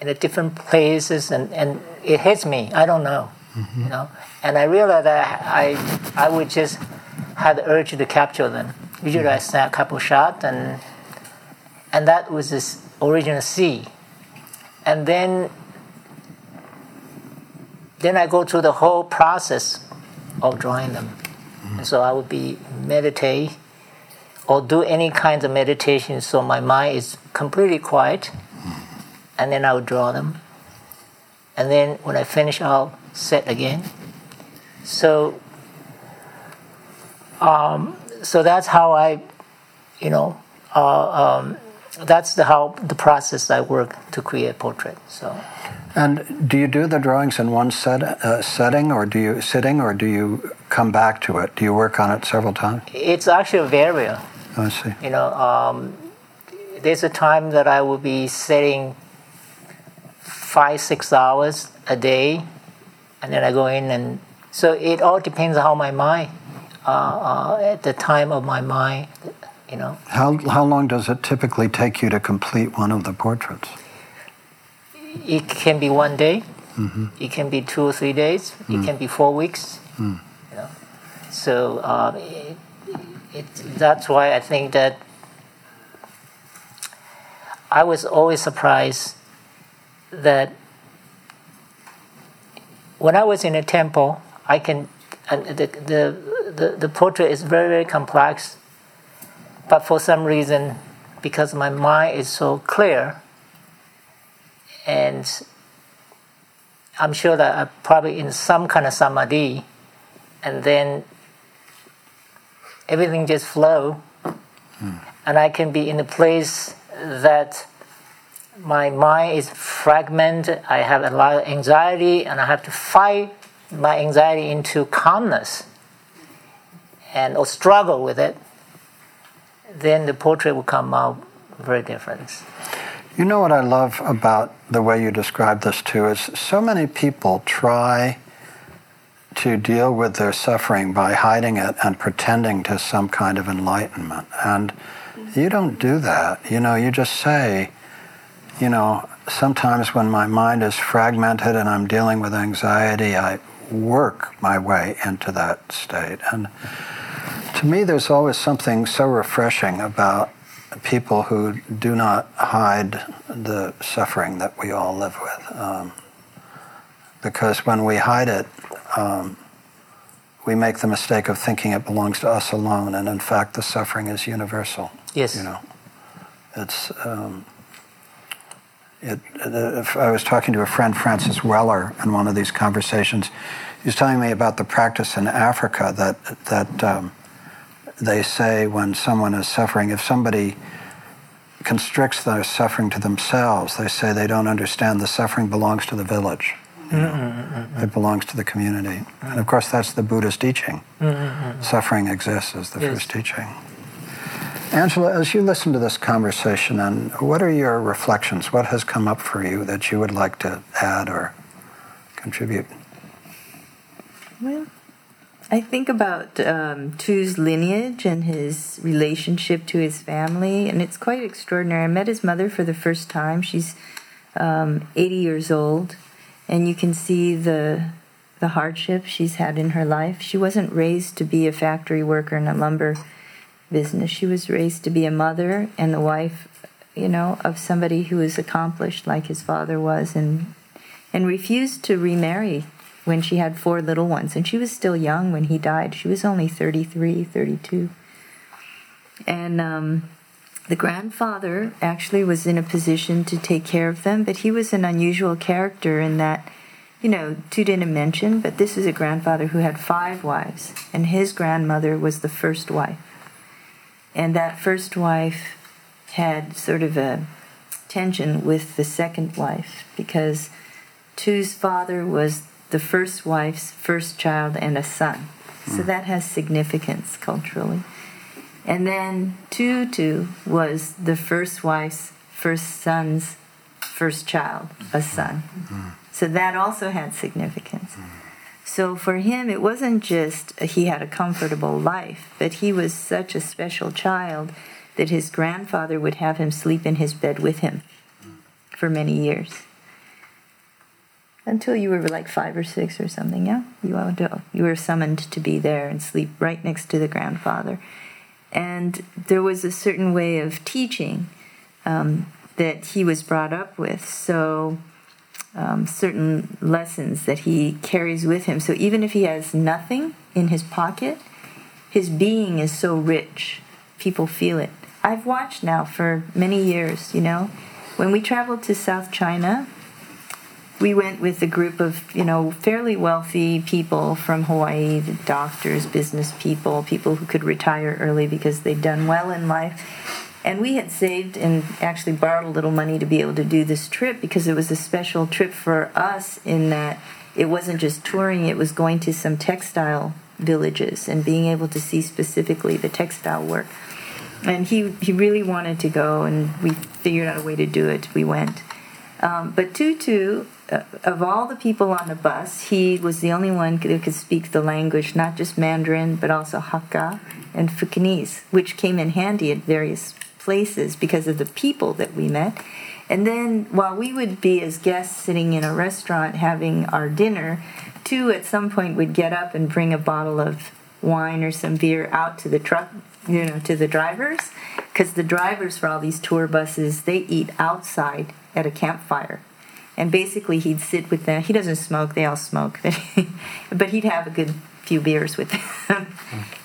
in a different places and, and it hits me. I don't know. Mm-hmm. You know, and I realized that I I would just have the urge to capture them. Usually mm-hmm. I snap a couple shots and and that was this original C. And then then I go through the whole process of drawing them. And so I would be meditate or do any kinds of meditation so my mind is completely quiet and then I would draw them. And then when I finish I'll set again. So um, so that's how I you know uh, um, that's the how the process I work to create portrait. So And do you do the drawings in one set, uh, setting, or do you sitting, or do you come back to it? Do you work on it several times? it's actually a variable. I see. You know, um, there's a time that I will be sitting five, six hours a day, and then I go in and so it all depends on how my mind, uh, uh, at the time of my mind, you know. How how long does it typically take you to complete one of the portraits? It can be one day, mm-hmm. it can be two or three days, it mm. can be four weeks. Mm. You know, so um, it, it, that's why I think that I was always surprised that when I was in a temple, I can and the the the, the portrait is very very complex, but for some reason, because my mind is so clear, and I'm sure that I'm probably in some kind of samadhi, and then everything just flow, hmm. and I can be in a place that my mind is fragmented. I have a lot of anxiety, and I have to fight my anxiety into calmness, and or struggle with it. Then the portrait will come out very different. You know what I love about the way you describe this too is so many people try to deal with their suffering by hiding it and pretending to some kind of enlightenment. And mm-hmm. you don't do that. You know, you just say, you know, sometimes when my mind is fragmented and I'm dealing with anxiety, I work my way into that state. And to me, there's always something so refreshing about people who do not hide the suffering that we all live with. Um, because when we hide it, um, we make the mistake of thinking it belongs to us alone, and in fact, the suffering is universal. Yes. You know, it's. Um, it, uh, if I was talking to a friend, Francis Weller, in one of these conversations. He was telling me about the practice in Africa that that um, they say when someone is suffering, if somebody constricts their suffering to themselves, they say they don't understand the suffering belongs to the village. Mm-hmm, you know? Mm-hmm. It belongs to the community. And of course, that's the Buddhist teaching. Mm-hmm, suffering exists as the Yes. first teaching. Angela, as you listen to this conversation, and what are your reflections? What has come up for you that you would like to add or contribute? Well, I think about um, Tu's lineage and his relationship to his family, and it's quite extraordinary. I met his mother for the first time. She's um, 80 years old, and you can see the the hardship she's had in her life. She wasn't raised to be a factory worker in a lumber business. She was raised to be a mother and the wife, you know, of somebody who was accomplished like his father was, and and refused to remarry when she had four little ones. And she was still young when he died. She was only 33, 32. And um, the grandfather actually was in a position to take care of them, but he was an unusual character in that, you know, Tu didn't mention, but this is a grandfather who had five wives, and his grandmother was the first wife. And that first wife had sort of a tension with the second wife because Tu's father was the first wife's first child and a son. So hmm. that has significance culturally. And then Tutu was the first wife's first son's first child, a hmm. son. Hmm. So that also had significance. So for him, it wasn't just uh, he had a comfortable life, but he was such a special child that his grandfather would have him sleep in his bed with him for many years until you were like five or six or something. Yeah, you you were summoned to be there and sleep right next to the grandfather, and there was a certain way of teaching um, that he was brought up with. So. Um, certain lessons that he carries with him. So even if he has nothing in his pocket, his being is so rich. People feel it. I've watched now for many years, you know. When we traveled to South China, we went with a group of you know fairly wealthy people from Hawaii, doctors, business people, people who could retire early because they'd done well in life. And we had saved and actually borrowed a little money to be able to do this trip because it was a special trip for us in that it wasn't just touring, it was going to some textile villages and being able to see specifically the textile work. And he, he really wanted to go, and we figured out a way to do it. We went. Um, but Tutu, Uh, of all the people on the bus, he was the only one who could speak the language, not just Mandarin, but also Hakka and Fukienese, which came in handy at various places because of the people that we met. And then while we would be as guests sitting in a restaurant having our dinner, Tu at some point would get up and bring a bottle of wine or some beer out to the truck, you know, to the drivers, because the drivers for all these tour buses they eat outside at a campfire. And basically, he'd sit with them. He doesn't smoke; they all smoke, but he'd have a good few beers with them.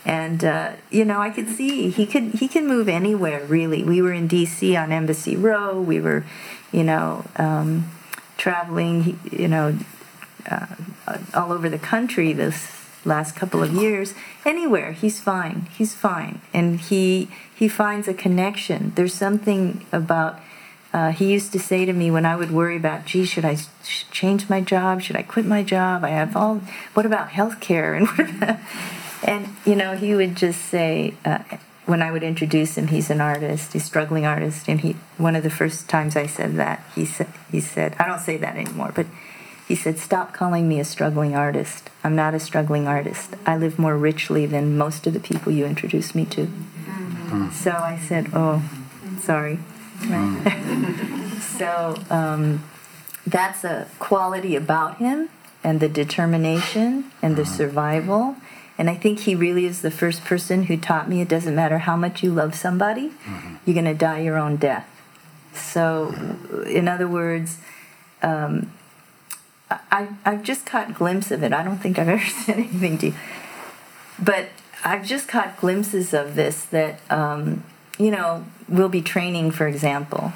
and uh, you know, I could see he could he can move anywhere. Really, we were in D.C. on Embassy Row. We were, you know, um, traveling. You know, uh, all over the country this last couple of years. Anywhere, he's fine. He's fine, and he he finds a connection. There's something about uh, he used to say to me when I would worry about, gee, should I change my job? Should I quit my job? I have all. What about health care? And and you know, he would just say uh, when I would introduce him, he's an artist, he's a struggling artist, and he. One of the first times I said that, he said, he said, I don't say that anymore, but he said, stop calling me a struggling artist. I'm not a struggling artist. I live more richly than most of the people you introduce me to. Mm-hmm. So I said, oh, sorry. so um, that's a quality about him and the determination and the survival. And I think he really is the first person who taught me it doesn't matter how much you love somebody, mm-hmm. you're going to die your own death. So, in other words, um, I, I've just caught glimpse of it. I don't think I've ever said anything to you. But I've just caught glimpses of this that um, you know, we'll be training, for example.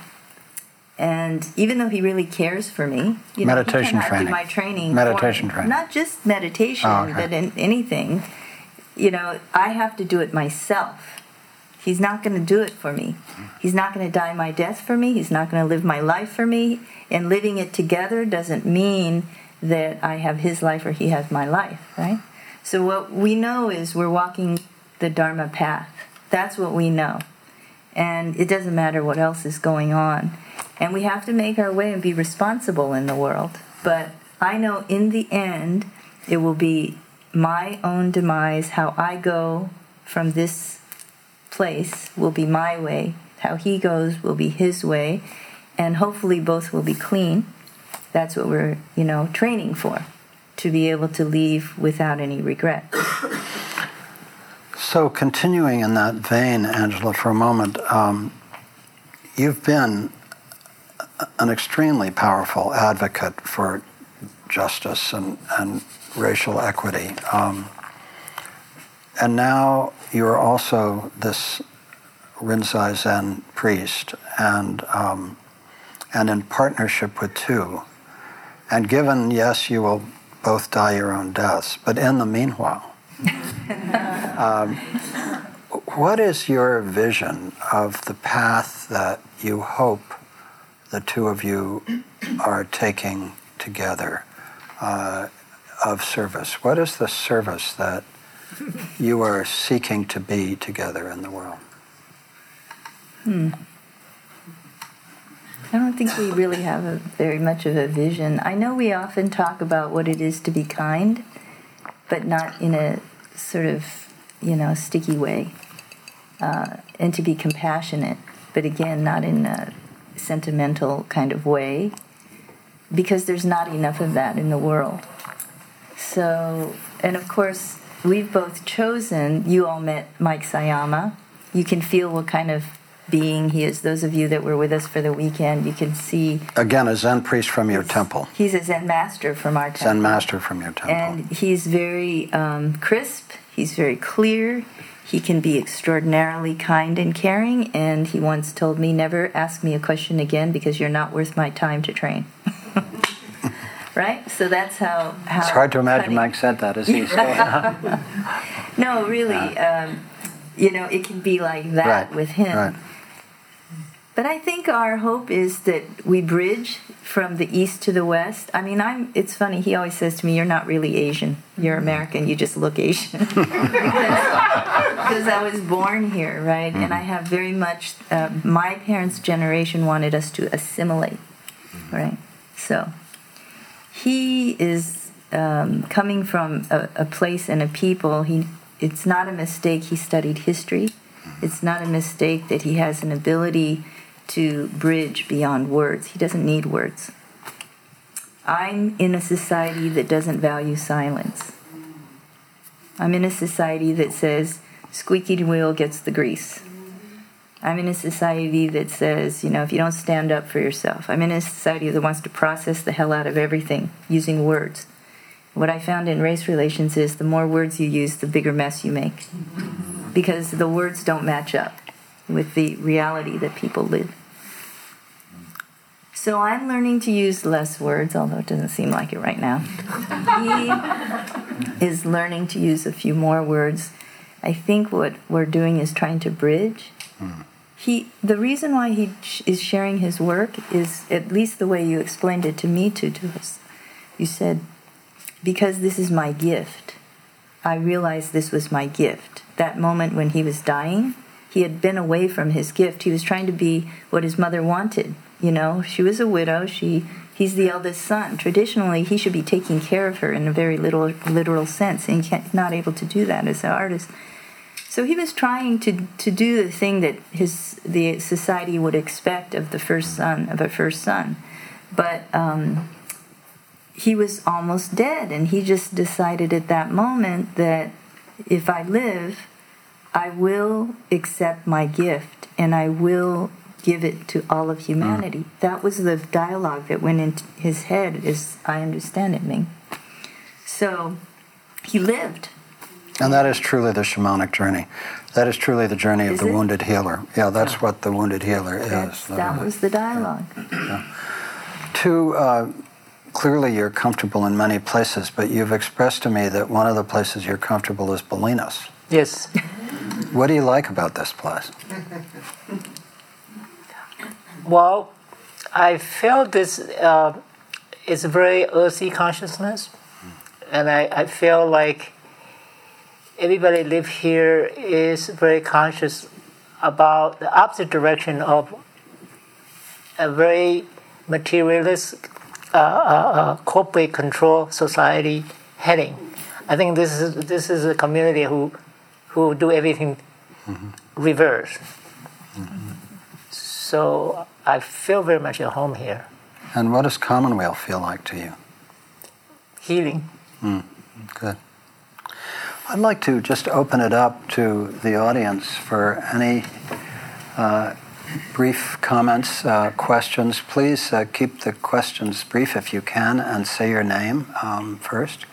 And even though he really cares for me, you know, meditation he training. do my training. Meditation training. Not just meditation, oh, okay. but in anything. You know, I have to do it myself. He's not going to do it for me. He's not going to die my death for me. He's not going to live my life for me. And living it together doesn't mean that I have his life or he has my life, right? So what we know is we're walking the Dharma path. That's what we know and it doesn't matter what else is going on. And we have to make our way and be responsible in the world. But I know in the end, it will be my own demise, how I go from this place will be my way, how he goes will be his way, and hopefully both will be clean. That's what we're, you know, training for, to be able to leave without any regret. So, continuing in that vein, Angela, for a moment, um, you've been an extremely powerful advocate for justice and, and racial equity. Um, and now you're also this Rinzai Zen priest, and um, and in partnership with Tu. And given, yes, you will both die your own deaths, but in the meanwhile, um, what is your vision of the path that you hope the two of you are taking together uh, of service? What is the service that you are seeking to be together in the world? Hmm. I don't think we really have a very much of a vision. I know we often talk about what it is to be kind, but not in a sort of, you know, sticky way. Uh, and to be compassionate, but again, not in a sentimental kind of way, because there's not enough of that in the world. So, and of course, we've both chosen, you all met Mike Sayama. You can feel what kind of being he is. Those of you that were with us for the weekend, you can see. Again, a Zen priest from your temple. He's a Zen master from our temple. Zen master from your temple. And he's very um, crisp, he's very clear. He can be extraordinarily kind and caring, and he once told me, Never ask me a question again because you're not worth my time to train. right? So that's how. how it's hard to imagine cutting. Mike said that, as saying. no, really. Um, you know, it can be like that right. with him. Right. But I think our hope is that we bridge from the east to the west. I mean, I'm. It's funny. He always says to me, "You're not really Asian. You're American. You just look Asian." because, I was born here, right? And I have very much. Uh, my parents' generation wanted us to assimilate, right? So he is um, coming from a, a place and a people. He. It's not a mistake. He studied history. It's not a mistake that he has an ability to bridge beyond words. He doesn't need words. I'm in a society that doesn't value silence. I'm in a society that says squeaky wheel gets the grease. I'm in a society that says, you know, if you don't stand up for yourself. I'm in a society that wants to process the hell out of everything using words. What I found in race relations is the more words you use, the bigger mess you make. Because the words don't match up with the reality that people live. So I'm learning to use less words, although it doesn't seem like it right now. he is learning to use a few more words. I think what we're doing is trying to bridge. Hmm. He, the reason why he is sharing his work is, at least the way you explained it to me, to, to us. You said, because this is my gift. I realized this was my gift. That moment when he was dying, he had been away from his gift. He was trying to be what his mother wanted. You know, she was a widow. She he's the eldest son. Traditionally, he should be taking care of her in a very little literal sense, and not able to do that as an artist. So he was trying to to do the thing that his the society would expect of the first son of a first son, but. Um, he was almost dead, and he just decided at that moment that if I live, I will accept my gift and I will give it to all of humanity. Mm. That was the dialogue that went into his head, as I understand it, Ming. So he lived. And that is truly the shamanic journey. That is truly the journey is of the it? wounded healer. Yeah, that's what the wounded healer That's, is. that was the dialogue. Yeah. To uh, clearly you're comfortable in many places, but you've expressed to me that one of the places you're comfortable is Bolinas. Yes. What do you like about this place? Well, I feel this uh, is a very earthy consciousness, and I, I feel like everybody live here is very conscious about the opposite direction of a very materialist uh, uh, uh, corporate control society heading. I think this is this is a community who who do everything reverse. So I feel very much at home here. And what does Commonweal feel like to you? Healing. Good. I'd like to just open it up to the audience for any uh, brief comments, uh, questions. Please uh, keep the questions brief if you can and say your name um, first.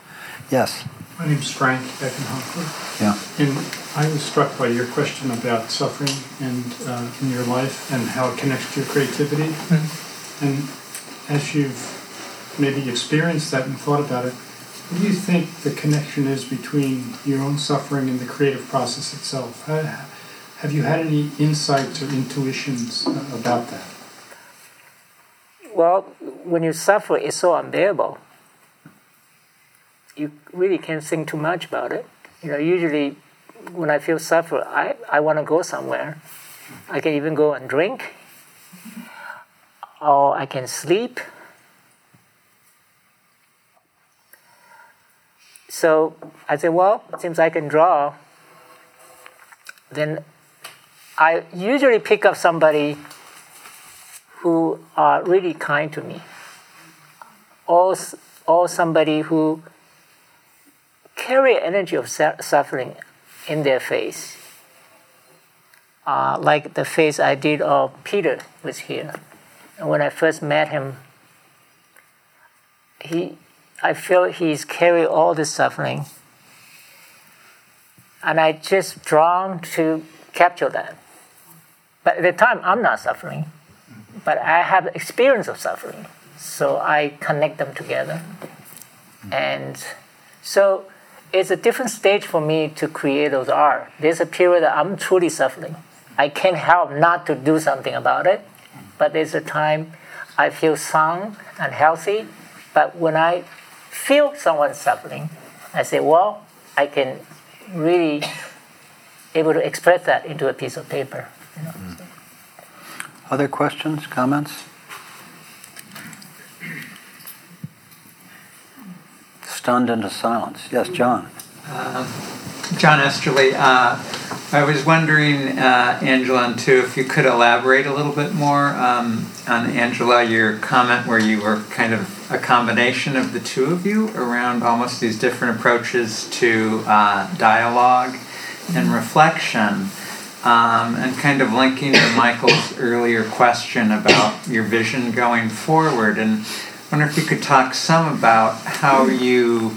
Yes. My name's Frank Eckenhofer, Yeah. and I was struck by your question about suffering and uh, in your life and how it connects to your creativity. And as you've maybe experienced that and thought about it, what do you think the connection is between your own suffering and the creative process itself? Ha- Have you had any insights or intuitions uh, about that? Well, when you suffer, it's so unbearable. You really can't think too much about it. You know, usually when I feel suffer, I, I want to go somewhere. I can even go and drink, or I can sleep. So I said, well, since I can draw, then I usually pick up somebody who are really kind to me, or, or somebody who carry energy of suffering in their face. Uh, like the face I did of Peter was here. And when I first met him, he, I feel he's carry all this suffering. And I just drawn to capture that. But at the time, I'm not suffering but I have experience of suffering, so I connect them together. And so it's a different stage for me to create those art. There's a period that I'm truly suffering. I can't help not to do something about it, but there's a time I feel sound and healthy. But when I feel someone suffering, I say, well, I can really able to express that into a piece of paper. You know? Mm. Other questions, comments? Stunned into silence. Yes, John. John Esterly, uh, I was wondering, uh, Angela and Tu, if you could elaborate a little bit more um, on Angela, your comment where you were kind of a combination of the two of you around almost these different approaches to uh, dialogue and reflection. Um, and kind of linking to Michael's earlier question about your vision going forward, and wonder if you could talk some about how you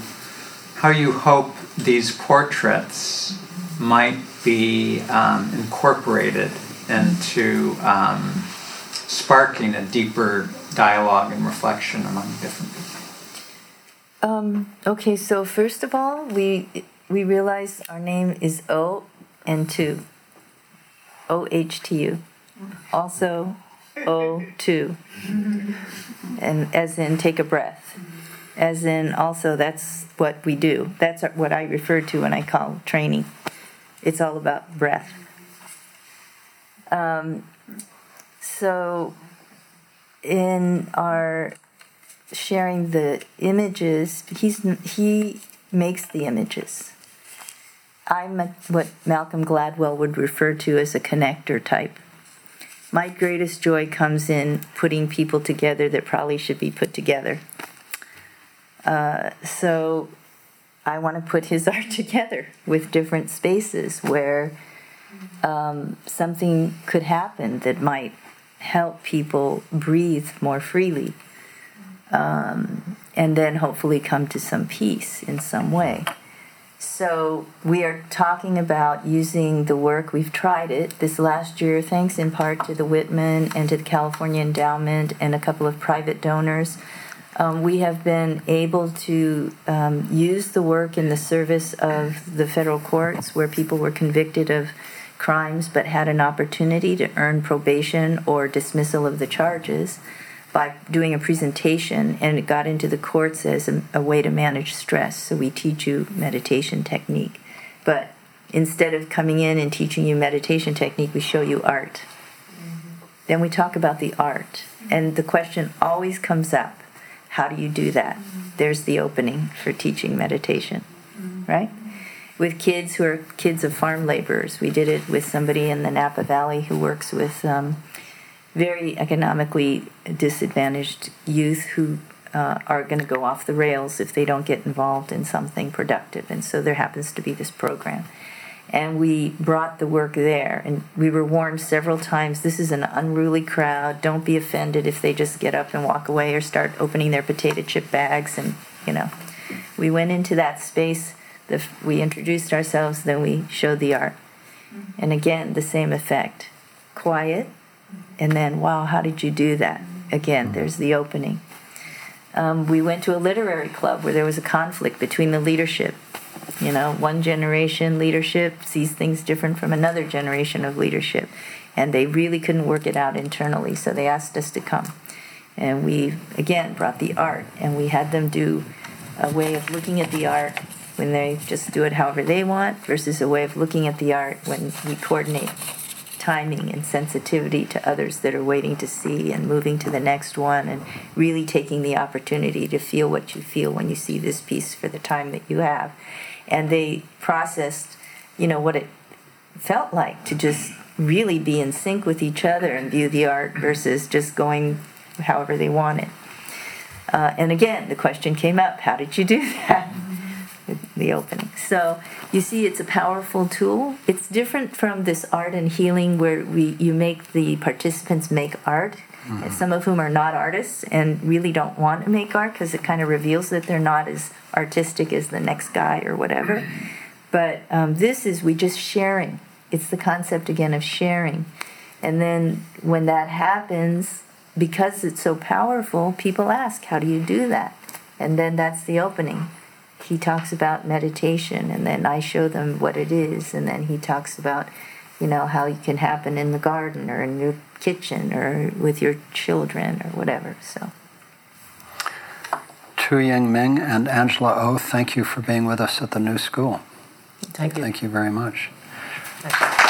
how you hope these portraits might be um, incorporated into um, sparking a deeper dialogue and reflection among different people. Um, okay, so first of all, we we realize our name is O and two. O H T U. Also O two. And as in take a breath. As in also that's what we do. That's what I refer to when I call training. It's all about breath. Um, so in our sharing the images, he's he makes the images. I'm a, what Malcolm Gladwell would refer to as a connector type. My greatest joy comes in putting people together that probably should be put together. Uh, so I want to put his art together with different spaces where um, something could happen that might help people breathe more freely um, and then hopefully come to some peace in some way. So we are talking about using the work. We've tried it this last year, thanks in part to the Whitman and to the California Endowment and a couple of private donors. Um, we have been able to um, use the work in the service of the federal courts where people were convicted of crimes but had an opportunity to earn probation or dismissal of the charges by doing a presentation, and it got into the courts as a, a, way to manage stress. So we teach you meditation technique, but instead of coming in and teaching you meditation technique, we show you art. Mm-hmm. Then we talk about the art, and the question always comes up: How do you do that? Mm-hmm. There's the opening for teaching meditation. Mm-hmm. right? With kids who are kids of farm laborers. We did it with somebody in the Napa Valley who works with um, very economically disadvantaged youth who uh, are going to go off the rails if they don't get involved in something productive. And so there happens to be this program. And we brought the work there, and we were warned several times this is an unruly crowd. Don't be offended if they just get up and walk away or start opening their potato chip bags. And, you know, we went into that space, the, we introduced ourselves, then we showed the art. And again, the same effect quiet, and then, wow, how did you do that? Again, there's the opening. Um, we went to a literary club where there was a conflict between the leadership. You know, one generation leadership sees things different from another generation of leadership, and they really couldn't work it out internally, so they asked us to come. And we, again, brought the art, and we had them do a way of looking at the art when they just do it however they want versus a way of looking at the art when we coordinate timing and sensitivity to others that are waiting to see and moving to the next one and really taking the opportunity to feel what you feel when you see this piece for the time that you have. And they processed, you know, what it felt like to just really be in sync with each other and view the art versus just going however they wanted. Uh, and again, the question came up how did you do that? The opening. So you see, it's a powerful tool. It's different from this art and healing where we you make the participants make art. Mm-hmm. Some of whom are not artists and really don't want to make art because it kind of reveals that they're not as artistic as the next guy or whatever. But um, this is we just sharing. It's the concept again of sharing. And then when that happens, because it's so powerful, people ask, How do you do that? And then that's the opening he talks about meditation and then I show them what it is and then he talks about you know how it can happen in the garden or in your kitchen or with your children or whatever so Tu Ying Ming and Angela O, thank you for being with us at the new school. Thank you. Thank you very much. Thank you.